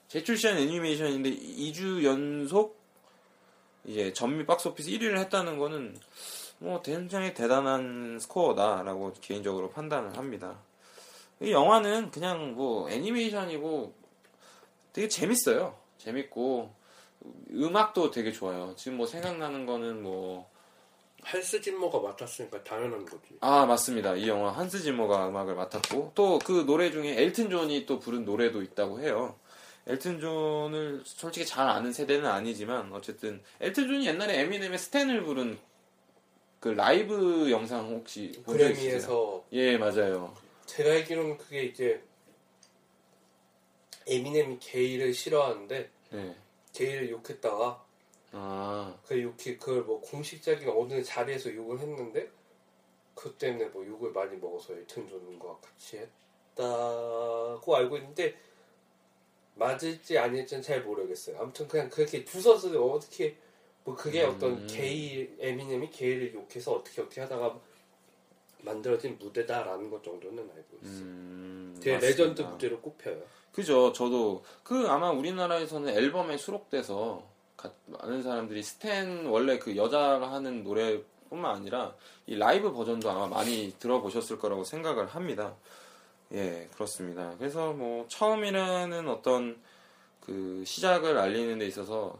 재출시한 애니메이션인데 2주 연속 이제 전미 박스오피스 1위를 했다는 거는 뭐 굉장히 대단한 스코어다라고 개인적으로 판단을 합니다. 이 영화는 그냥 뭐 애니메이션이고 되게 재밌어요. 재밌고 음악도 되게 좋아요. 지금 뭐 생각나는 거는 뭐 한스 짐머가 맡았으니까 당연한 거지. 아 맞습니다. 이 영화 한스 짐머가 음악을 맡았고 또 그 노래 중에 엘튼 존이 또 부른 노래도 있다고 해요. 엘튼 존을 솔직히 잘 아는 세대는 아니지만 어쨌든 엘튼 존이 옛날에 에미넴의 스탠을 부른 그 라이브 영상 혹시? 그래미에서 예 맞아요. 제가 알기로는 그게 이제 에미넴이 게이를 싫어하는데 네. 게이를 욕했다가 아 그 욕이 그걸 뭐 공식적인 어느 자리에서 욕을 했는데 그 때문에 뭐 욕을 많이 먹어서 엘튼 존과 같이 했다고 알고 있는데 맞을지 아닐지는 잘 모르겠어요. 아무튼 그냥 그렇게 부서서 어떻게 뭐 그게 음. 어떤 게이 에미넴이 게이를 욕해서 어떻게 어떻게 하다가 만들어진 무대다라는 것 정도는 알고 있어요. 음, 되게 맞습니다. 레전드 무대로 꼽혀요. 그죠. 저도 그 아마 우리나라에서는 앨범에 수록돼서 가- 많은 사람들이 스탠 원래 그 여자가 하는 노래뿐만 아니라 이 라이브 버전도 아마 많이 들어보셨을 거라고 생각을 합니다. 예, 그렇습니다. 그래서 뭐 처음이라는 어떤 그 시작을 알리는 데 있어서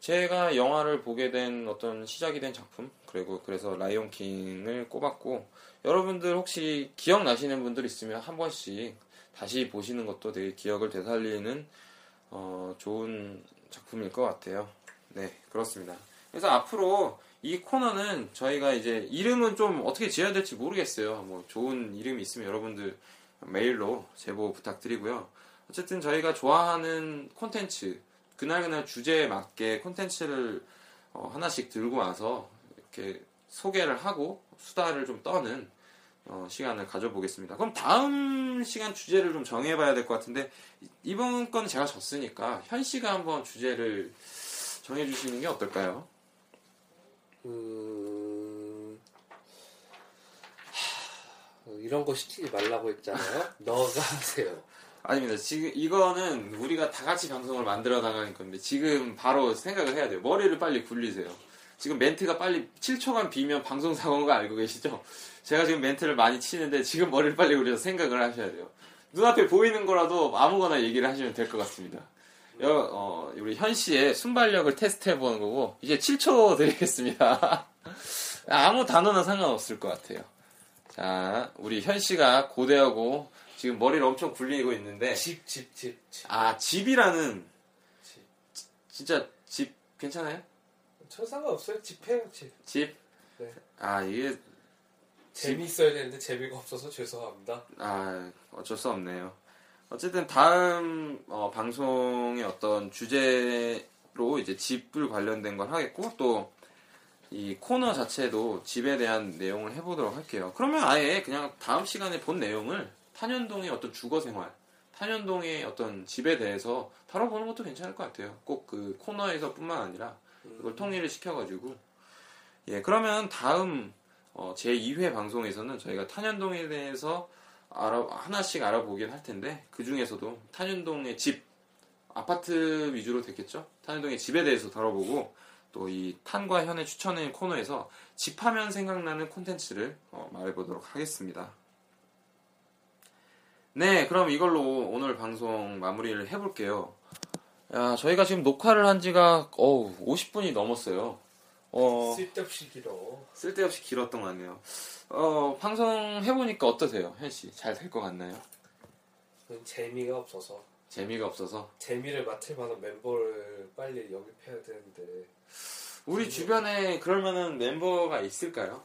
제가 영화를 보게 된 어떤 시작이 된 작품 그리고 그래서 라이온 킹을 꼽았고 여러분들 혹시 기억나시는 분들 있으면 한 번씩 다시 보시는 것도 되게 기억을 되살리는 어, 좋은 작품일 것 같아요. 네, 그렇습니다. 그래서 앞으로 이 코너는 저희가 이제 이름은 좀 어떻게 지어야 될지 모르겠어요. 뭐 좋은 이름이 있으면 여러분들 메일로 제보 부탁드리고요. 어쨌든 저희가 좋아하는 콘텐츠 그날그날 주제에 맞게 콘텐츠를 어, 하나씩 들고 와서 이렇게 소개를 하고 수다를 좀 떠는 어, 시간을 가져보겠습니다. 그럼 다음 시간 주제를 좀 정해봐야 될 것 같은데 이- 이번 건 제가 졌으니까 현 씨가 한번 주제를 정해주시는 게 어떨까요? 음... 하, 이런 거 시키지 말라고 했잖아요. 너가 하세요. 아닙니다. 지금 이거는 우리가 다 같이 방송을 만들어 나가는 건데 지금 바로 생각을 해야 돼요. 머리를 빨리 굴리세요. 지금 멘트가 빨리 7초간 비면 방송 사고인 거 알고 계시죠? 제가 지금 멘트를 많이 치는데 지금 머리를 빨리 굴려서 생각을 하셔야 돼요. 눈앞에 보이는 거라도 아무거나 얘기를 하시면 될 것 같습니다. 여, 어, 우리 현 씨의 순발력을 테스트 해 보는 거고 이제 7초 드리겠습니다. 아무 단어나 상관없을 것 같아요. 자, 우리 현 씨가 고대하고 지금 머리를 엄청 굴리고 있는데 집, 집, 집, 집. 아 집이라는 집. 진짜 집 괜찮아요? 저 상관없어요. 집해요, 집. 집? 네. 아 이게 재미있어야 되는데 재미가 없어서 죄송합니다. 아 어쩔 수 없네요. 어쨌든 다음 어, 방송의 어떤 주제로 이제 집을 관련된 걸 하겠고 또 이 코너 자체도 집에 대한 내용을 해보도록 할게요. 그러면 아예 그냥 다음 시간에 본 내용을 탄현동의 어떤 주거 생활, 탄현동의 어떤 집에 대해서 다뤄보는 것도 괜찮을 것 같아요. 꼭 그 코너에서뿐만 아니라 이걸 통일을 시켜가지고 예 그러면 다음 어, 제 2회 방송에서는 저희가 탄현동에 대해서 알아, 하나씩 알아보긴 할 텐데 그 중에서도 탄현동의 집 아파트 위주로 됐겠죠 탄현동의 집에 대해서 다뤄보고 또 이 탄과 현의 추천의 코너에서 집하면 생각나는 콘텐츠를 어, 말해보도록 하겠습니다 네 그럼 이걸로 오늘 방송 마무리를 해볼게요 야 저희가 지금 녹화를 한 지가 어우 50분이 넘었어요 어, 쓸데없이 길어. 쓸데없이 길었던 것 같네요. 어, 방송 해보니까 어떠세요, 현 씨? 잘 될 것 같나요? 재미가 없어서. 재미가 없어서. 재미를 맡을 만한 멤버를 빨리 영입해야 되는데. 우리 주변에 그러면은 멤버가 있을까요?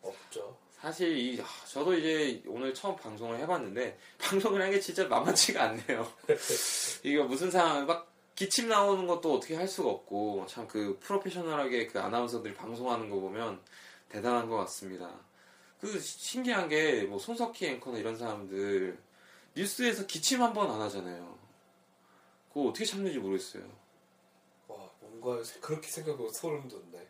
없죠. 사실 이, 아, 저도 이제 오늘 처음 방송을 해봤는데, 방송을 한 게 진짜 만만치가 않네요. 이거 무슨 상황, 막 기침 나오는 것도 어떻게 할 수가 없고, 참 그 프로페셔널하게 그 아나운서들이 방송하는 거 보면 대단한 것 같습니다. 그 신기한 게, 뭐 손석희 앵커나 이런 사람들, 뉴스에서 기침 한 번 안 하잖아요. 그거 어떻게 참는지 모르겠어요. 와, 뭔가 그렇게 생각하고 소름 돋네.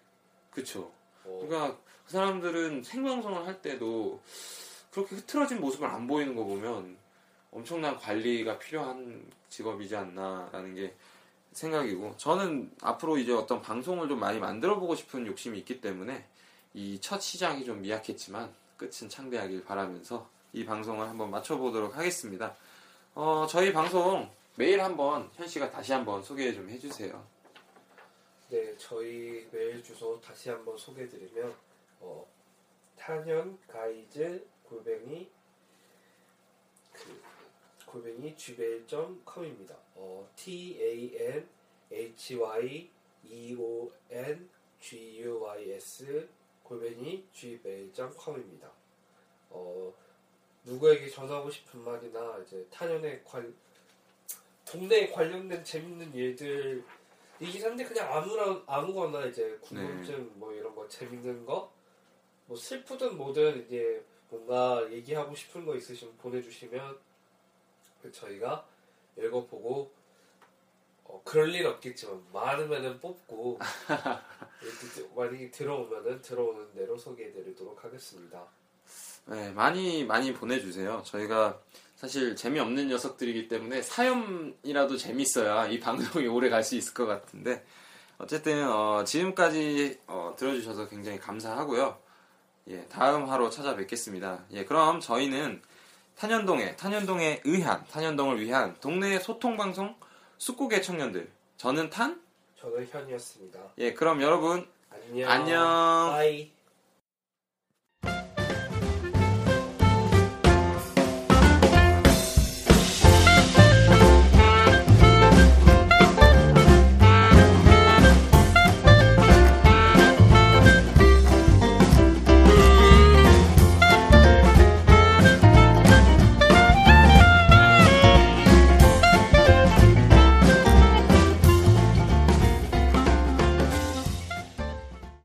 그쵸? 어, 그러니까 그 사람들은 생방송을 할 때도 그렇게 흐트러진 모습을 안 보이는 거 보면 엄청난 관리가 필요한 직업이지 않나라는 게 생각이고 저는 앞으로 이제 어떤 방송을 좀 많이 만들어 보고 싶은 욕심이 있기 때문에 이 첫 시작이 좀 미약했지만 끝은 창대하길 바라면서 이 방송을 한번 맞춰보도록 하겠습니다. 어, 저희 방송 매일 한번 현 씨가 다시 한번 소개 좀 해주세요. 네, 저희 메일 주소 다시 한번 소개드리면 어, 탄현 가이즈 골뱅이 그 골뱅이 gmail.com입니다. 어, t a n h y e o n g u y s 골뱅이 gmail.com입니다. 어, 누구에게 전하고 싶은 말이나 이제 탄현에 관 동네에 관련된 재밌는 일들 이긴 한데 그냥 아무나 아무거나 이제 궁금증 뭐 이런 거 재밌는 거 뭐 슬프든 뭐든 이제 뭔가 얘기하고 싶은 거 있으시면 보내주시면 저희가 읽어보고 어, 그럴 일 없겠지만 많으면은 뽑고 만약에 들어오면은 들어오는 대로 소개해드리도록 하겠습니다. 네, 많이 많이 보내주세요. 저희가 사실 재미없는 녀석들이기 때문에 사연이라도 재밌어야 이 방송이 오래 갈 수 있을 것 같은데 어쨌든 어, 지금까지 어, 들어주셔서 굉장히 감사하고요. 예, 다음 화로 찾아뵙겠습니다. 예, 그럼 저희는 탄현동에 탄현동에 의한 탄현동을 위한 동네 소통 방송 숯고개 청년들 저는 탄 저는 현이었습니다. 예, 그럼 여러분 안녕. 안녕. bye.